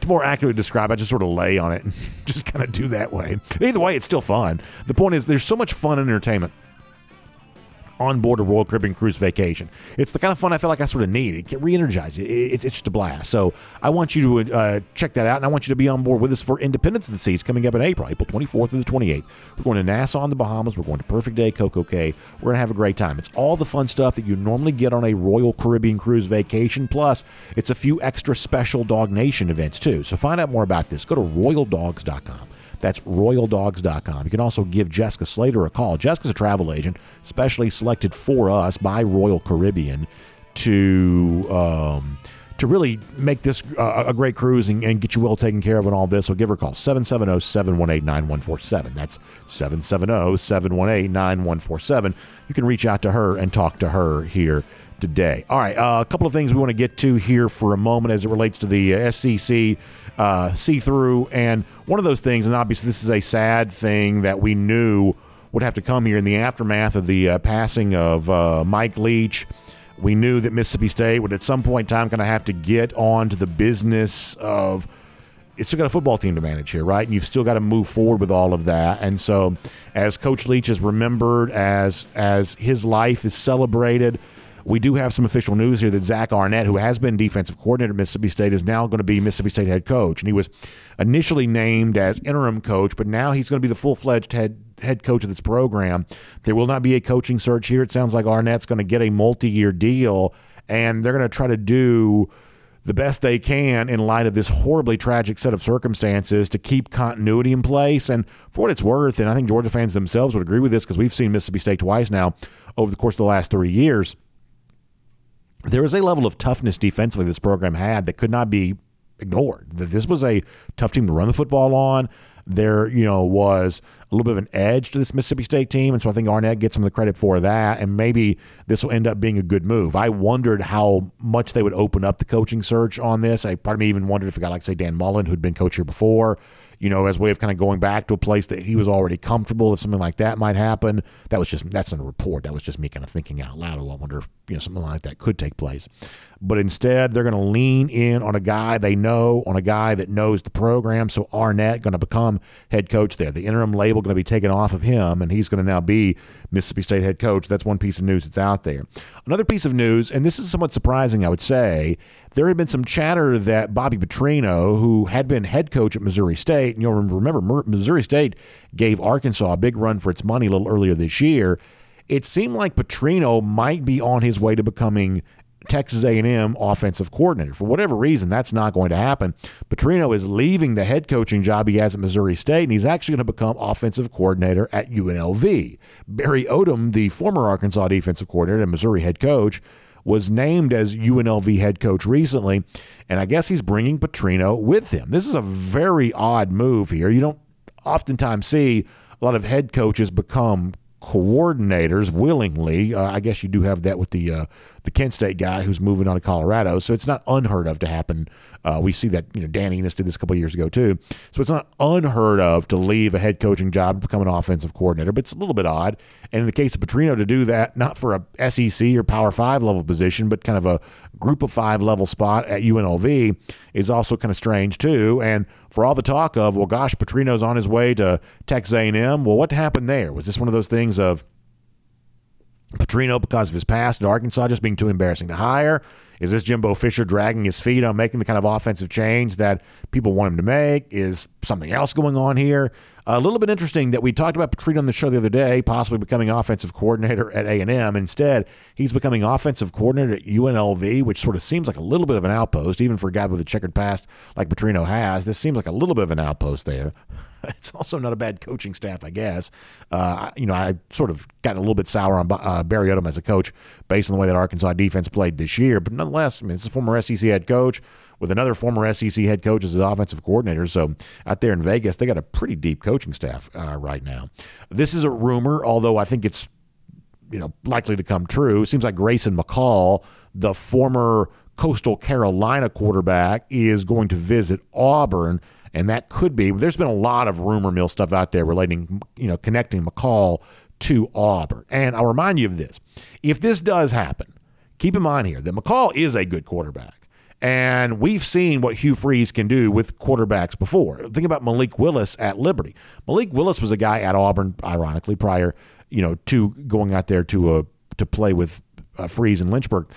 to more accurately describe, I just sort of lay on it (laughs) and just kind of do that way. Either way, it's still fun. The point is, there's so much fun and entertainment on board a Royal Caribbean cruise vacation. It's the kind of fun I feel like I sort of need. It can re-energize you. It's, it's just a blast. So I want you to uh, check that out, and I want you to be on board with us for Independence of the Seas coming up in April, April 24th through the 28th. We're going to Nassau in the Bahamas. We're going to Perfect Day, Coco Cay. We're going to have a great time. It's all the fun stuff that you normally get on a Royal Caribbean cruise vacation. Plus, it's a few extra special DawgNation events too. So find out more about this. Go to royaldogs.com. That's royaldogs.com. You can also give Jessica Slater a call. Jessica's a travel agent, specially selected for us by Royal Caribbean to. Um, to really make this uh, a great cruise and, and, get you well taken care of and all this, so give her a call 770 718 9147. That's 770 718 9147. You can reach out to her and talk to her here today. All right, uh, a couple of things we want to get to here for a moment as it relates to the uh, SEC uh, see through. And one of those things, and obviously this is a sad thing that we knew would have to come here in the aftermath of the uh, passing of uh, Mike Leach. We knew that Mississippi State would at some point in time kind of have to get on to the business of it's still got a football team to manage here, right? And you've still got to move forward with all of that. And so, as Coach Leach is remembered, as as his life is celebrated, we do have some official news here that Zach Arnett, who has been defensive coordinator at Mississippi State, is now going to be Mississippi State head coach. And he was initially named as interim coach, but now he's going to be the full fledged head head coach of this program. There will not be a coaching search here. It sounds like Arnett's going to get a multi year deal, and they're going to try to do the best they can in light of this horribly tragic set of circumstances to keep continuity in place. And for what it's worth, and I think Georgia fans themselves would agree with this because we've seen Mississippi State twice now over the course of the last three years there was a level of toughness defensively this program had that could not be ignored. That this was a tough team to run the football on. There, you know, was a little bit of an edge to this Mississippi State team, and so I think Arnett gets some of the credit for that. And maybe this will end up being a good move. I wondered how much they would open up the coaching search on this. I part of me even wondered if a guy like say Dan Mullen, who'd been coach here before, you know, as a way of kind of going back to a place that he was already comfortable, if something like that might happen. That was just that's in a report. That was just me kind of thinking out loud. Oh, I wonder if you know something like that could take place. But instead, they're going to lean in on a guy they know, on a guy that knows the program. So Arnett going to become head coach there. The interim label going to be taken off of him, and he's going to now be Mississippi State head coach. That's one piece of news that's out there. Another piece of news, and this is somewhat surprising, I would say, there had been some chatter that Bobby Petrino, who had been head coach at Missouri State, and you'll remember Missouri State gave Arkansas a big run for its money a little earlier this year. It seemed like Petrino might be on his way to becoming Texas A&M offensive coordinator. For whatever reason, that's not going to happen. Petrino is leaving the head coaching job he has at Missouri State, and he's actually going to become offensive coordinator at UNLV. Barry Odom, the former Arkansas defensive coordinator and Missouri head coach, was named as UNLV head coach recently, and I guess he's bringing Petrino with him. This is a very odd move here. You don't oftentimes see a lot of head coaches become coordinators willingly. Uh, I guess you do have that with the uh, the Kent State guy who's moving on to Colorado, so it's not unheard of to happen. Uh, we see that you know Danny Enos did this a couple years ago too, so it's not unheard of to leave a head coaching job to become an offensive coordinator. But it's a little bit odd, and in the case of Petrino, to do that not for a SEC or Power Five level position, but kind of a Group of Five level spot at UNLV is also kind of strange too. And for all the talk of well, gosh, Petrino's on his way to Texas A&M. Well, what happened there? Was this one of those things of Petrino, because of his past at Arkansas, just being too embarrassing to hire? Is this Jimbo Fisher dragging his feet on making the kind of offensive change that people want him to make? Is something else going on here? A little bit interesting that we talked about Petrino on the show the other day, possibly becoming offensive coordinator at A&M. Instead, he's becoming offensive coordinator at UNLV, which sort of seems like a little bit of an outpost, even for a guy with a checkered past like Petrino has. This seems like a little bit of an outpost there. (laughs) It's also not a bad coaching staff, I guess. Uh, you know, I sort of gotten a little bit sour on uh, Barry Odom as a coach based on the way that Arkansas defense played this year. But nonetheless, I mean, it's a former SEC head coach with another former SEC head coach as his offensive coordinator. So out there in Vegas, they got a pretty deep coaching staff uh, right now. This is a rumor, although I think it's you know likely to come true. It seems like Grayson McCall, the former Coastal Carolina quarterback, is going to visit Auburn. And that could be. There's been a lot of rumor mill stuff out there relating, you know, connecting McCall to Auburn. And I'll remind you of this: if this does happen, keep in mind here that McCall is a good quarterback. And we've seen what Hugh Freeze can do with quarterbacks before. Think about Malik Willis at Liberty. Malik Willis was a guy at Auburn, ironically, prior, you know, to going out there to uh, to play with uh, Freeze in Lynchburg.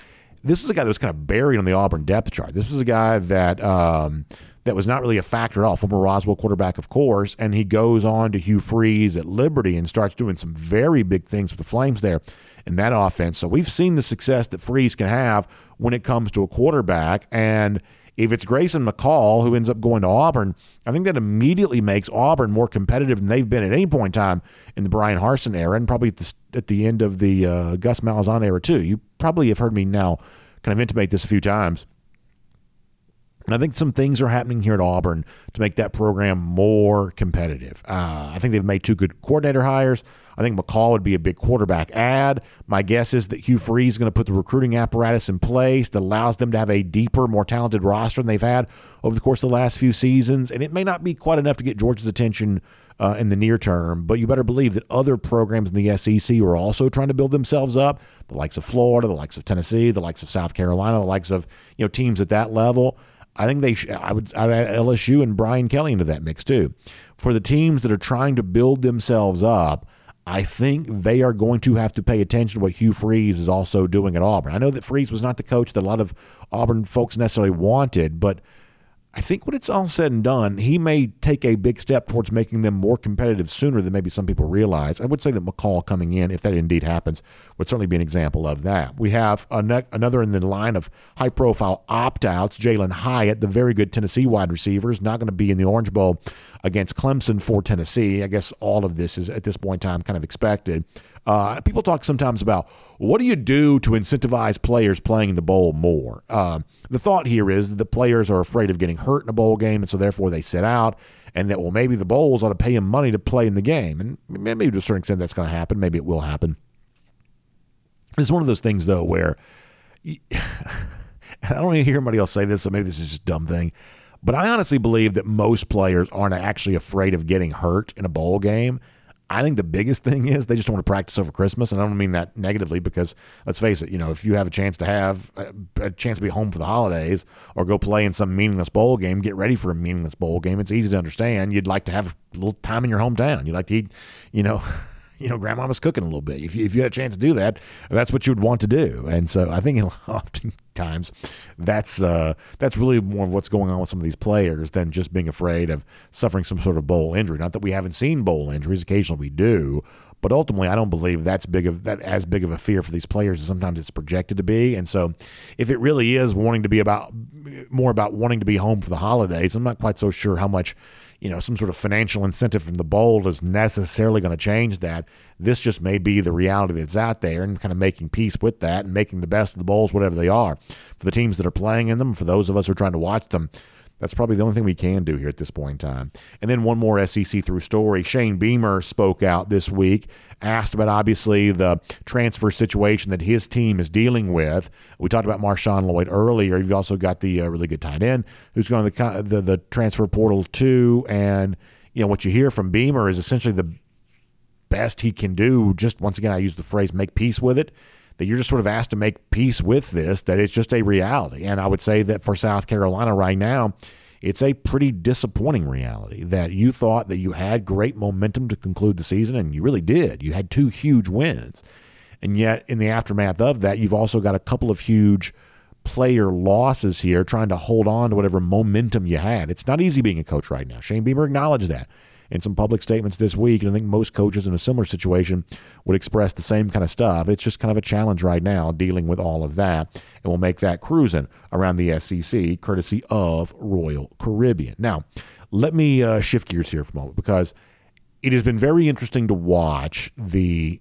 This was a guy that was kind of buried on the Auburn depth chart. This was a guy that um, that was not really a factor at all. Former Roswell quarterback, of course, and he goes on to Hugh Freeze at Liberty and starts doing some very big things with the Flames there in that offense. So we've seen the success that Freeze can have when it comes to a quarterback. And if it's Grayson McCall who ends up going to Auburn, I think that immediately makes Auburn more competitive than they've been at any point in time in the Bryan Harsin era, and probably at the, at the end of the uh, Gus Malzahn era too. You probably have heard me now kind of intimate this a few times. And I think some things are happening here at Auburn to make that program more competitive. Uh, I think they've made two good coordinator hires. I think McCall would be a big quarterback ad. My guess is that Hugh Freeze is going to put the recruiting apparatus in place that allows them to have a deeper, more talented roster than they've had over the course of the last few seasons. And it may not be quite enough to get Georgia's attention uh, in the near term, but you better believe that other programs in the SEC are also trying to build themselves up. The likes of Florida, the likes of Tennessee, the likes of South Carolina, the likes of you know teams at that level. I think they. Sh- I would. I'd add LSU and Brian Kelly into that mix too. For the teams that are trying to build themselves up, I think they are going to have to pay attention to what Hugh Freeze is also doing at Auburn. I know that Freeze was not the coach that a lot of Auburn folks necessarily wanted, but I think when it's all said and done, he may take a big step towards making them more competitive sooner than maybe some people realize. I would say that McCall coming in, if that indeed happens, would certainly be an example of that. We have another in the line of high profile opt outs, Jalin Hyatt, the very good Tennessee wide receiver, is not going to be in the Orange Bowl against Clemson for Tennessee. I guess all of this is at this point in time kind of expected. Uh, people talk sometimes about what do you do to incentivize players playing the bowl more. Uh, the thought here is the players are afraid of getting hurt in a bowl game, and so therefore they sit out. And that well, maybe the bowls ought to pay them money to play in the game, and maybe to a certain extent that's going to happen. Maybe it will happen. It's one of those things though where (laughs) I don't even hear anybody else say this, so maybe this is just dumb thing. But I honestly believe that most players aren't actually afraid of getting hurt in a bowl game. I think the biggest (laughs) thing is they just don't want to practice over Christmas, and I don't mean that negatively because let's face it, you know, if you have a chance to have a, chance to be home for the holidays or go play in some meaningless bowl game, get ready for a meaningless bowl game. It's easy to understand. You'd like to have a little time in your hometown. You'd like to eat, you know. (laughs) you know, grandmama's cooking a little bit. If you, if you had a chance to do that, that's what you would want to do. And so I think (laughs) oftentimes that's uh, that's really more of what's going on with some of these players than just being afraid of suffering some sort of bowl injury. Not that we haven't seen bowl injuries; occasionally we do. But ultimately, I don't believe that's big of that as big of a fear for these players as sometimes it's projected to be. And so, if it really is wanting to be about more about wanting to be home for the holidays, I'm not quite so sure how much you know, some sort of financial incentive from the bowl is necessarily going to change that. This just may be the reality that's out there and kind of making peace with that and making the best of the bowls, whatever they are. For the teams that are playing in them, for those of us who are trying to watch them, that's probably the only thing we can do here at this point in time. And then one more SEC through story. Shane Beamer spoke out this week, asked about obviously the transfer situation that his team is dealing with. We talked about Marshawn Lloyd earlier. You've also got the uh, really good tight end who's going to the, the the transfer portal too. And you know what you hear from Beamer is essentially the best he can do. Just once again, I use the phrase "make peace with it." That you're just sort of asked to make peace with this, that it's just a reality. And I would say that for South Carolina right now, it's a pretty disappointing reality that you thought that you had great momentum to conclude the season, and you really did. You had two huge wins. And yet, in the aftermath of that, you've also got a couple of huge player losses here, trying to hold on to whatever momentum you had. It's not easy being a coach right now. Shane Beamer acknowledged that. In some public statements this week. And I think most coaches in a similar situation would express the same kind of stuff. It's just kind of a challenge right now dealing with all of that. And we'll make that cruising around the SEC courtesy of Royal Caribbean. Now, let me uh, shift gears here for a moment because it has been very interesting to watch the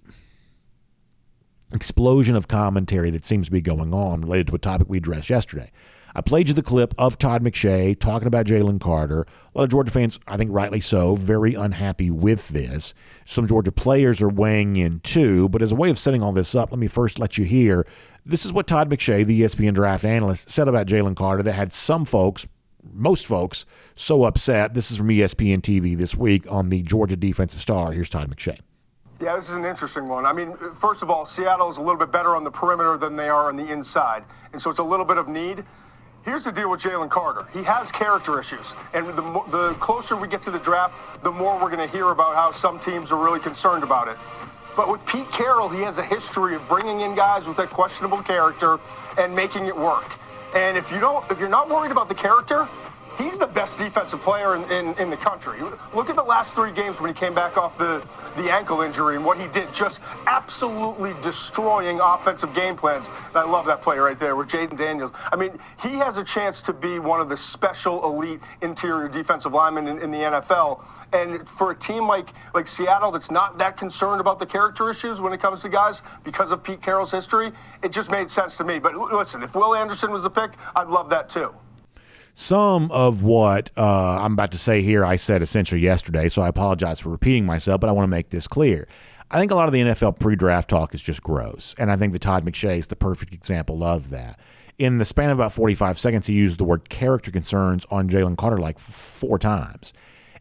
explosion of commentary that seems to be going on related to a topic we addressed yesterday. I played you the clip of Todd McShay talking about Jalen Carter. A lot of Georgia fans, I think rightly so, very unhappy with this. Some Georgia players are weighing in too, but as a way of setting all this up, let me first let you hear this is what Todd McShay, the ESPN draft analyst, said about Jalen Carter that had some folks, most folks, so upset. This is from ESPN TV this week on the Georgia defensive star. Here's Todd McShay. Yeah, this is an interesting one. I mean, first of all, Seattle is a little bit better on the perimeter than they are on the inside. And so it's a little bit of need. Here's the deal with Jalen Carter. He has character issues. And the, the closer we get to the draft, the more we're going to hear about how some teams are really concerned about it. But with Pete Carroll, he has a history of bringing in guys with that questionable character and making it work. And if you don't, if you're not worried about the character, he's the best defensive player in, in, in, the country. Look at the last three games when he came back off the, the ankle injury and what he did, just absolutely destroying offensive game plans. And I love that play right there with Jayden Daniels. I mean, he has a chance to be one of the special elite interior defensive linemen in, in the NFL. And for a team like like Seattle that's not that concerned about the character issues when it comes to guys because of Pete Carroll's history, it just made sense to me. But listen, if Will Anderson was the pick, I'd love that too. Some of what uh, I'm about to say here, I said essentially yesterday, so I apologize for repeating myself, but I want to make this clear. I think a lot of the NFL pre draft talk is just gross, and I think that Todd McShay is the perfect example of that. In the span of about 45 seconds, he used the word character concerns on Jalen Carter like four times.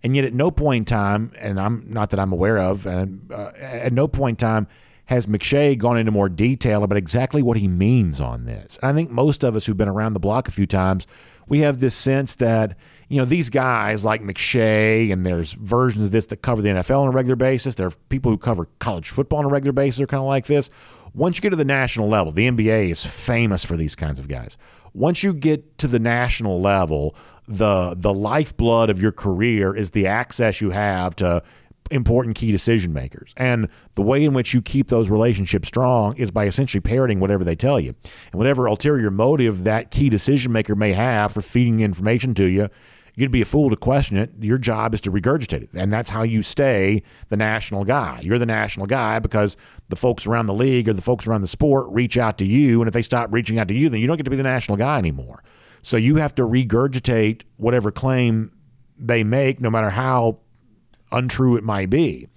And yet, at no point in time, and I'm not that I'm aware of, and uh, at no point in time has McShay gone into more detail about exactly what he means on this. And I think most of us who've been around the block a few times we have this sense that you know these guys like McShay and there's versions of this that cover the NFL on a regular basis. There are people who cover college football on a regular basis are kind of like this. Once you get to the national level, the NBA is famous for these kinds of guys. Once you get to the national level, the the lifeblood of your career is the access you have to important key decision makers. And the way in which you keep those relationships strong is by essentially parroting whatever they tell you. And whatever ulterior motive that key decision maker may have for feeding information to you, you'd be a fool to question it. Your job is to regurgitate it. And that's how you stay the national guy. You're the national guy because the folks around the league or the folks around the sport reach out to you. And if they stop reaching out to you, then you don't get to be the national guy anymore. So you have to regurgitate whatever claim they make, no matter how untrue it might be.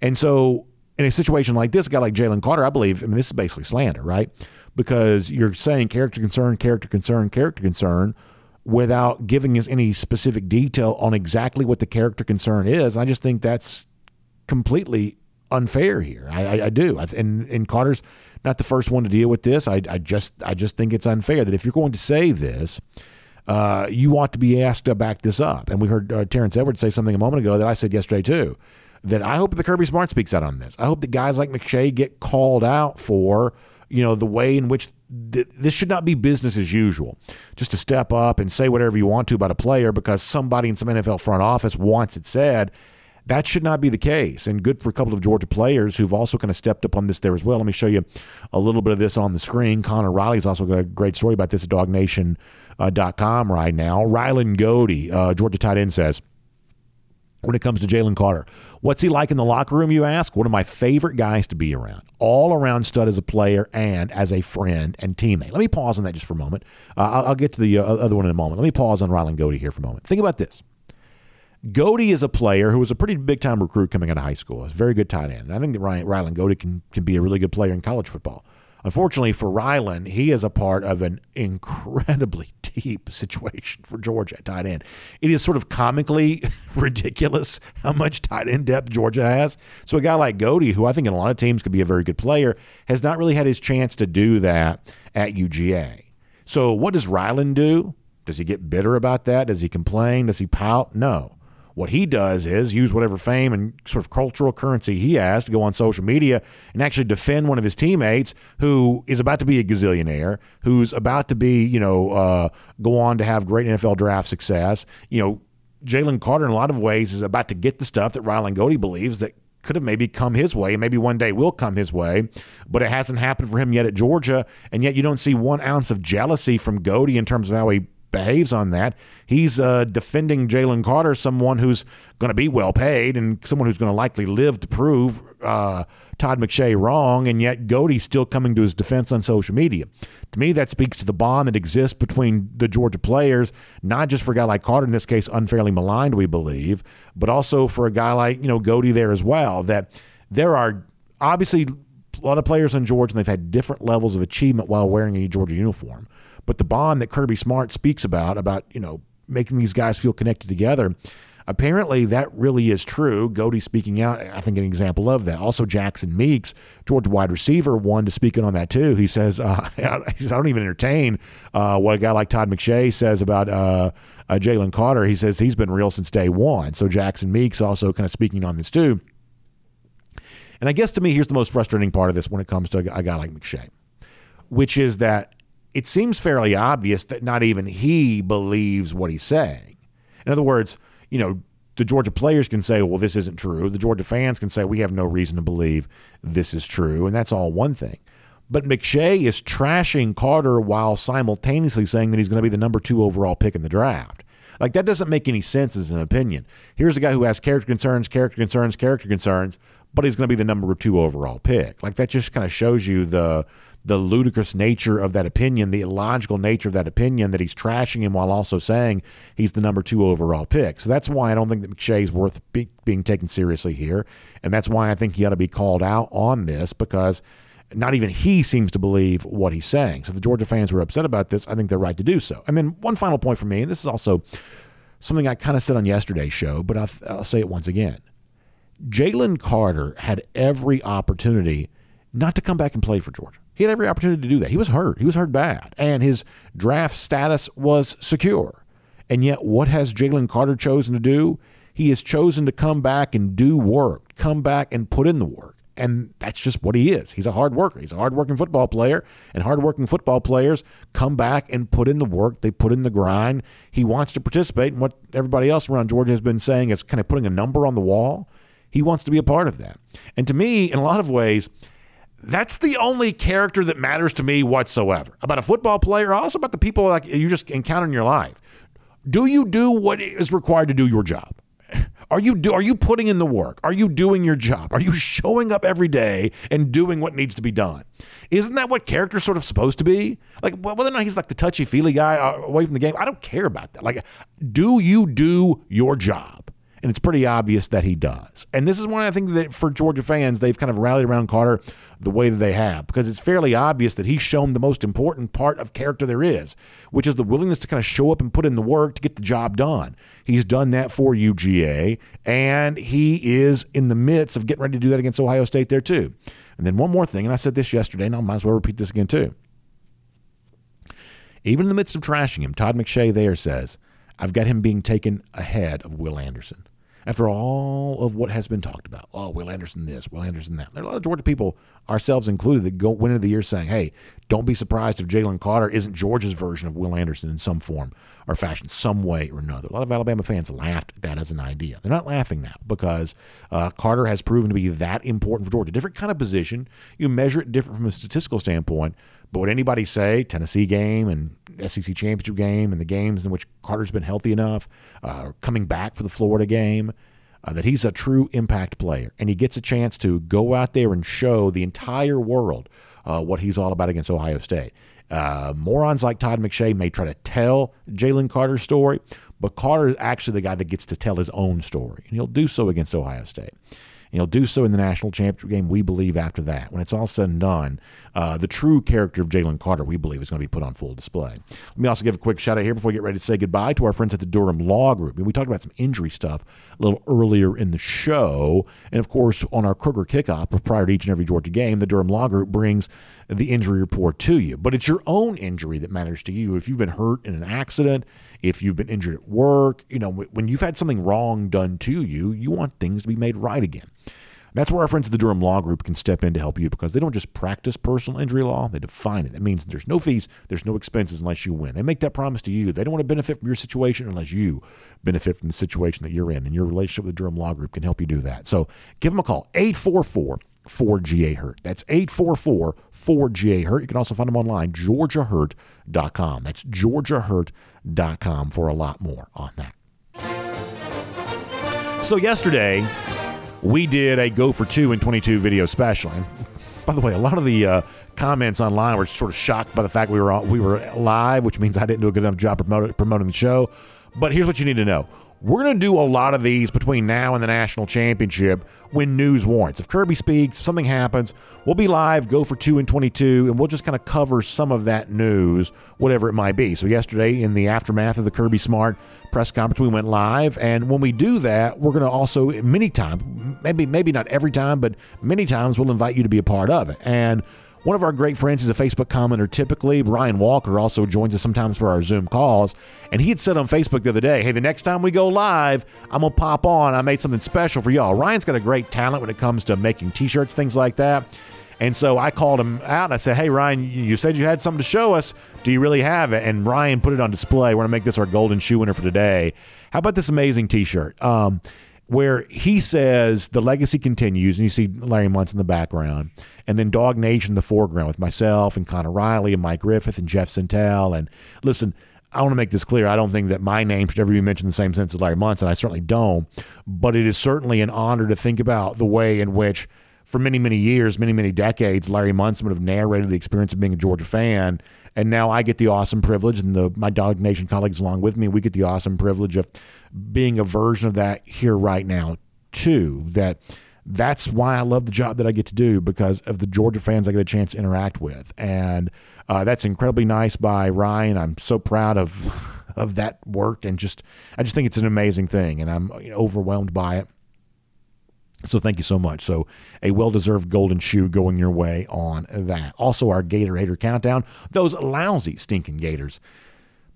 And so, in a situation like this, a guy like Jalen Carter, I believe, I mean, this is basically slander, right? Because you're saying character concern, character concern, character concern without giving us any specific detail on exactly what the character concern is. And I just think that's completely unfair here. I, I, I do. I, and, and Carter's not the first one to deal with this. I, I just I just think it's unfair that if you're going to say this, uh, you ought to be asked to back this up. And we heard uh, Terrence Edwards say something a moment ago that I said yesterday too. That I hope that Kirby Smart speaks out on this. I hope that guys like McShay get called out for, you know, the way in which th- this should not be business as usual. Just to step up and say whatever you want to about a player because somebody in some NFL front office wants it said. That should not be the case. And good for a couple of Georgia players who've also kind of stepped up on this there as well. Let me show you a little bit of this on the screen. Connor Riley's also got a great story about this at DawgNation.com right now. Rylan Goede, uh, Georgia tight end, says, when it comes to Jalen Carter. What's he like in the locker room, you ask? One of my favorite guys to be around. All around stud as a player and as a friend and teammate. Let me pause on that just for a moment. Uh, I'll, I'll, get to the uh, other one in a moment. Let me pause on Rylan Goede here for a moment. Think about this. Goede is a player who was a pretty big time recruit coming out of high school. He's a very good tight end. And I think that Ryan, Rylan Goede can, can be a really good player in college football. Unfortunately for Rylan, he is a part of an incredibly (laughs) deep situation for Georgia at tight end. It is sort of comically (laughs) ridiculous how much tight end depth Georgia has. So a guy like Goede, who I think in a lot of teams could be a very good player, has not really had his chance to do that at UGA. So what does Rylan do? Does he get bitter about that? Does he complain? Does he pout? No. What he does is use whatever fame and sort of cultural currency he has to go on social media and actually defend one of his teammates who is about to be a gazillionaire, who's about to be, you know, uh, go on to have great NFL draft success, you know, Jalen Carter, in a lot of ways, is about to get the stuff that Rylan Goede believes that could have maybe come his way, and maybe one day will come his way, but it hasn't happened for him yet at Georgia. And yet you don't see one ounce of jealousy from Goede in terms of how he behaves on that. He's uh, defending Jalen Carter, someone who's going to be well paid and someone who's going to likely live to prove uh, Todd McShay wrong. And yet Goede's still coming to his defense on social media. To me, that speaks to the bond that exists between the Georgia players, not just for a guy like Carter, in this case, unfairly maligned, we believe, but also for a guy like, you know, Goede there as well, that there are obviously a lot of players in Georgia and they've had different levels of achievement while wearing a Georgia uniform. But the bond that Kirby Smart speaks about, about, you know, making these guys feel connected together, apparently that really is true. Goede speaking out, I think, an example of that. Also, Jackson Meeks, Georgia wide receiver, one to speak in on that too. He says, uh, (laughs) I don't even entertain uh, what a guy like Todd McShay says about uh, uh, Jalen Carter. He says he's been real since day one. So Jackson Meeks also kind of speaking on this too. And I guess to me, here's the most frustrating part of this when it comes to a guy like McShay, which is that it seems fairly obvious that not even he believes what he's saying. In other words, you know, the Georgia players can say, well, this isn't true. The Georgia fans can say, we have no reason to believe this is true. And that's all one thing. But McShay is trashing Carter while simultaneously saying that he's going to be the number two overall pick in the draft. Like, that doesn't make any sense as an opinion. Here's a guy who has character concerns, character concerns, character concerns, but he's going to be the number two overall pick. Like, that just kind of shows you the the ludicrous nature of that opinion, the illogical nature of that opinion that he's trashing him while also saying he's the number two overall pick. So that's why I don't think that McShay's worth be, being taken seriously here. And that's why I think he ought to be called out on this because not even he seems to believe what he's saying. So the Georgia fans were upset about this, I think they're right to do so. And then one final point for me, and this is also something I kind of said on yesterday's show, but I'll, I'll say it once again. Jalen Carter had every opportunity not to come back and play for Georgia. He had every opportunity to do that. He was hurt. He was hurt bad. And his draft status was secure. And yet, what has Jalen Carter chosen to do? He has chosen to come back and do work, come back and put in the work. And that's just what he is. He's a hard worker. He's a hard-working football player, and hard-working football players come back and put in the work. They put in the grind. He wants to participate in what everybody else around Georgia has been saying is kind of putting a number on the wall. He wants to be a part of that. And to me, in a lot of ways, that's the only character that matters to me whatsoever about a football player, also about the people like you just encounter in your life. Do you do what is required to do your job? Are you do, are you putting in the work? Are you doing your job? Are you showing up every day and doing what needs to be done? Isn't that what character's sort of supposed to be? Like whether or not he's like the touchy feely guy uh, away from the game, I don't care about that. Like, do you do your job? And it's pretty obvious that he does. And this is one I think that for Georgia fans, they've kind of rallied around Carter the way that they have because it's fairly obvious that he's shown the most important part of character there is, which is the willingness to kind of show up and put in the work to get the job done. He's done that for UGA, and he is in the midst of getting ready to do that against Ohio State there too. And then one more thing, and I said this yesterday, and I might as well repeat this again too. Even in the midst of trashing him, Todd McShay there says, I've got him being taken ahead of Will Anderson after all of what has been talked about. Oh, Will Anderson this, Will Anderson that. There are a lot of Georgia people, ourselves included, that go went into the year saying, hey, don't be surprised if Jalen Carter isn't Georgia's version of Will Anderson in some form or fashion, some way or another. A lot of Alabama fans laughed at that as an idea. They're not laughing now because uh, Carter has proven to be that important for Georgia. Different kind of position. You measure it different from a statistical standpoint. But would anybody say Tennessee game and SEC championship game and the games in which Carter's been healthy enough, uh, coming back for the Florida game, uh, that he's a true impact player and he gets a chance to go out there and show the entire world uh, what he's all about against Ohio State. Uh, morons like Todd McShay may try to tell Jalen Carter's story, but Carter is actually the guy that gets to tell his own story, and he'll do so against Ohio State. And he'll do so in the national championship game, we believe, after that. When it's all said and done, uh, the true character of Jalen Carter, we believe, is going to be put on full display. Let me also give a quick shout out here before we get ready to say goodbye to our friends at the Durham Law Group. And we talked about some injury stuff a little earlier in the show. And of course, on our Kroger kickoff prior to each and every Georgia game, the Durham Law Group brings the injury report to you. But it's your own injury that matters to you. If you've been hurt in an accident, if you've been injured at work, you know, when you've had something wrong done to you, you want things to be made right again. That's where our friends at the Durham Law Group can step in to help you because they don't just practice personal injury law, they define it. That means there's no fees, there's no expenses unless you win. They make that promise to you. They don't want to benefit from your situation unless you benefit from the situation that you're in. And your relationship with the Durham Law Group can help you do that. So give them a call, 844 4GA Hurt. That's 844 4GA Hurt. You can also find them online, georgiahurt.com. That's georgiahurt.com for a lot more on that. So, yesterday, we did a go for two in 22 video special. And by the way, a lot of the uh, comments online were sort of shocked by the fact we were on, we were live, which means I didn't do a good enough job promoting, promoting the show. But here's what you need to know we're going to do a lot of these between now and the national championship when news warrants. If Kirby speaks, something happens, we'll be live, go for two and 22, and we'll just kind of cover some of that news, whatever it might be. So, yesterday, in the aftermath of the Kirby Smart press conference, we went live. And when we do that, we're going to also, many times, maybe, maybe not every time, but many times, we'll invite you to be a part of it. And one of our great friends is a Facebook commenter typically. Ryan Walker also joins us sometimes for our Zoom calls. And he had said on Facebook the other day, hey, the next time we go live, I'm going to pop on. I made something special for y'all. Ryan's got a great talent when it comes to making t shirts, things like that. And so I called him out and I said, Hey, Ryan, you said you had something to show us. Do you really have it? And Ryan put it on display. We're going to make this our golden shoe winner for today. How about this amazing t shirt? Um, where he says the legacy continues, and you see Larry Munson in the background, and then DawgNation in the foreground with myself and Connor Riley and Mike Griffith and Jeff Sentell. And listen, I want to make this clear. I don't think that my name should ever be mentioned in the same sense as Larry Munson, and I certainly don't. But it is certainly an honor to think about the way in which, for many, many years, many, many decades, Larry Munson would have narrated the experience of being a Georgia fan. And now I get the awesome privilege, and the my DawgNation colleagues along with me, we get the awesome privilege of being a version of that here right now, too. That that's why I love the job that I get to do because of the Georgia fans I get a chance to interact with, and uh, that's incredibly nice by Ryan. I'm so proud of (laughs) of that work, and just I just think it's an amazing thing, and I'm you know, overwhelmed by it. So thank you so much. So a well-deserved golden shoe going your way on that. Also, our Gator Hater countdown. Those lousy stinking Gators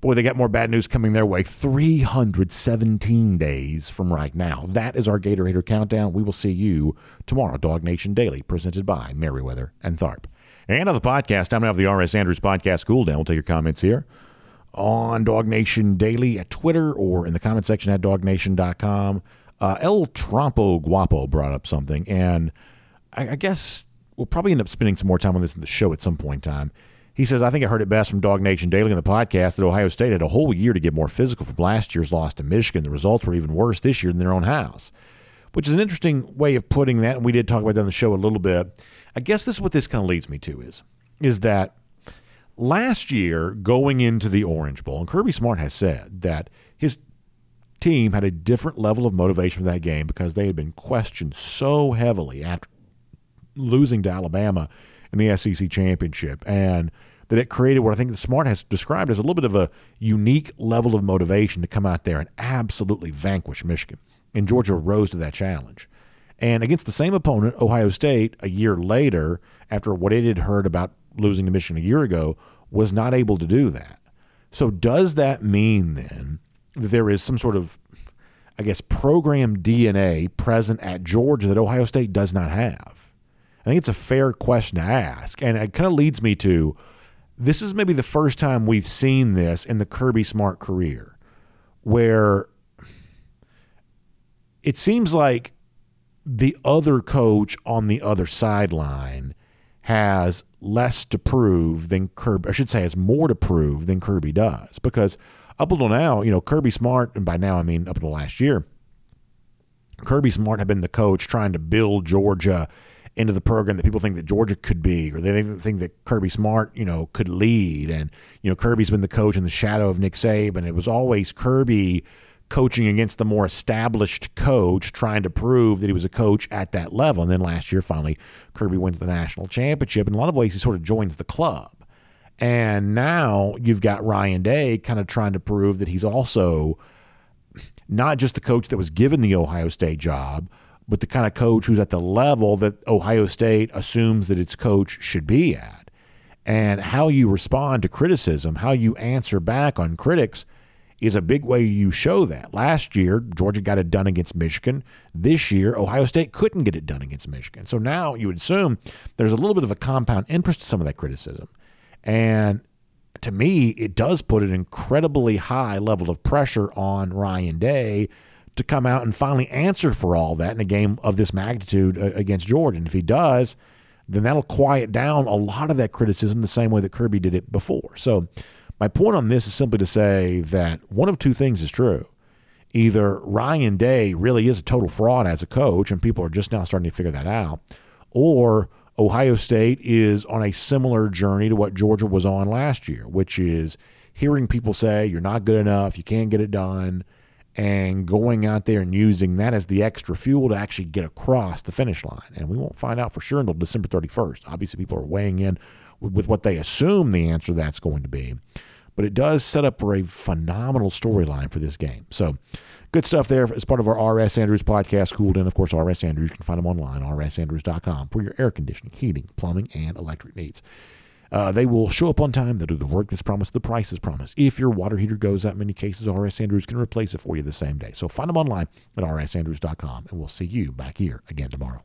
Boy, they got more bad news coming their way. 317 days from right now. That is our Gator Hater countdown. We will see you tomorrow. DawgNation Daily, presented by Meriwether and Tharp. And on the podcast, time now of the R.S. Andrews Podcast Cool Down. We'll take your comments here on DawgNation Daily at Twitter or in the comment section at dawgnation.com. Uh, El Trompo Guapo brought up something, and I, I guess we'll probably end up spending some more time on this in the show at some point in time. He says, I think I heard it best from DawgNation Daily in the podcast that Ohio State had a whole year to get more physical from last year's loss to Michigan. The results were even worse this year in their own house, which is an interesting way of putting that. And we did talk about that on the show a little bit. I guess this is what this kind of leads me to is, is that last year going into the Orange Bowl, and Kirby Smart has said that his team had a different level of motivation for that game because they had been questioned so heavily after losing to Alabama in the SEC championship. And that it created what I think the Smart has described as a little bit of a unique level of motivation to come out there and absolutely vanquish Michigan. And Georgia rose to that challenge. And against the same opponent, Ohio State, a year later, after what it had heard about losing to Michigan a year ago, was not able to do that. So, does that mean then that there is some sort of, I guess, program DNA present at Georgia that Ohio State does not have? I think it's a fair question to ask. And it kind of leads me to this is maybe the first time we've seen this in the Kirby Smart career where it seems like the other coach on the other sideline has less to prove than Kirby, I should say, has more to prove than Kirby does. Because up until now, you know, Kirby Smart, and by now I mean up until last year, Kirby Smart had been the coach trying to build Georgia into the program that people think that Georgia could be, or they think that Kirby Smart, you know, could lead. And, you know, Kirby's been the coach in the shadow of Nick Saban. And it was always Kirby coaching against the more established coach, trying to prove that he was a coach at that level. And then last year, finally, Kirby wins the national championship. In a lot of ways, he sort of joins the club. And now you've got Ryan Day kind of trying to prove that he's also not just the coach that was given the Ohio State job, but the kind of coach who's at the level that Ohio State assumes that its coach should be at. And how you respond to criticism, how you answer back on critics, is a big way you show that. Last year, Georgia got it done against Michigan. This year, Ohio State couldn't get it done against Michigan. So now you would assume there's a little bit of a compound interest to some of that criticism. And to me, it does put an incredibly high level of pressure on Ryan Day to come out and finally answer for all that in a game of this magnitude uh, against Georgia. And if he does, then that'll quiet down a lot of that criticism the same way that Kirby did it before. So, my point on this is simply to say that one of two things is true. Either Ryan Day really is a total fraud as a coach, and people are just now starting to figure that out, or Ohio State is on a similar journey to what Georgia was on last year, which is hearing people say, you're not good enough, you can't get it done, and going out there and using that as the extra fuel to actually get across the finish line. And we won't find out for sure until December 31st. Obviously, people are weighing in with what they assume the answer that's going to be but it does set up for a phenomenal storyline for this game. So good stuff there as part of our R.S. Andrews podcast, cooled in, of course, R.S. Andrews. You can find them online, rsandrews.com, for your air conditioning, heating, plumbing, and electric needs. Uh, they will show up on time. They'll do the work that's promised, the price is promised. If your water heater goes out, in many cases, R.S. Andrews can replace it for you the same day. So find them online at rsandrews.com, and we'll see you back here again tomorrow.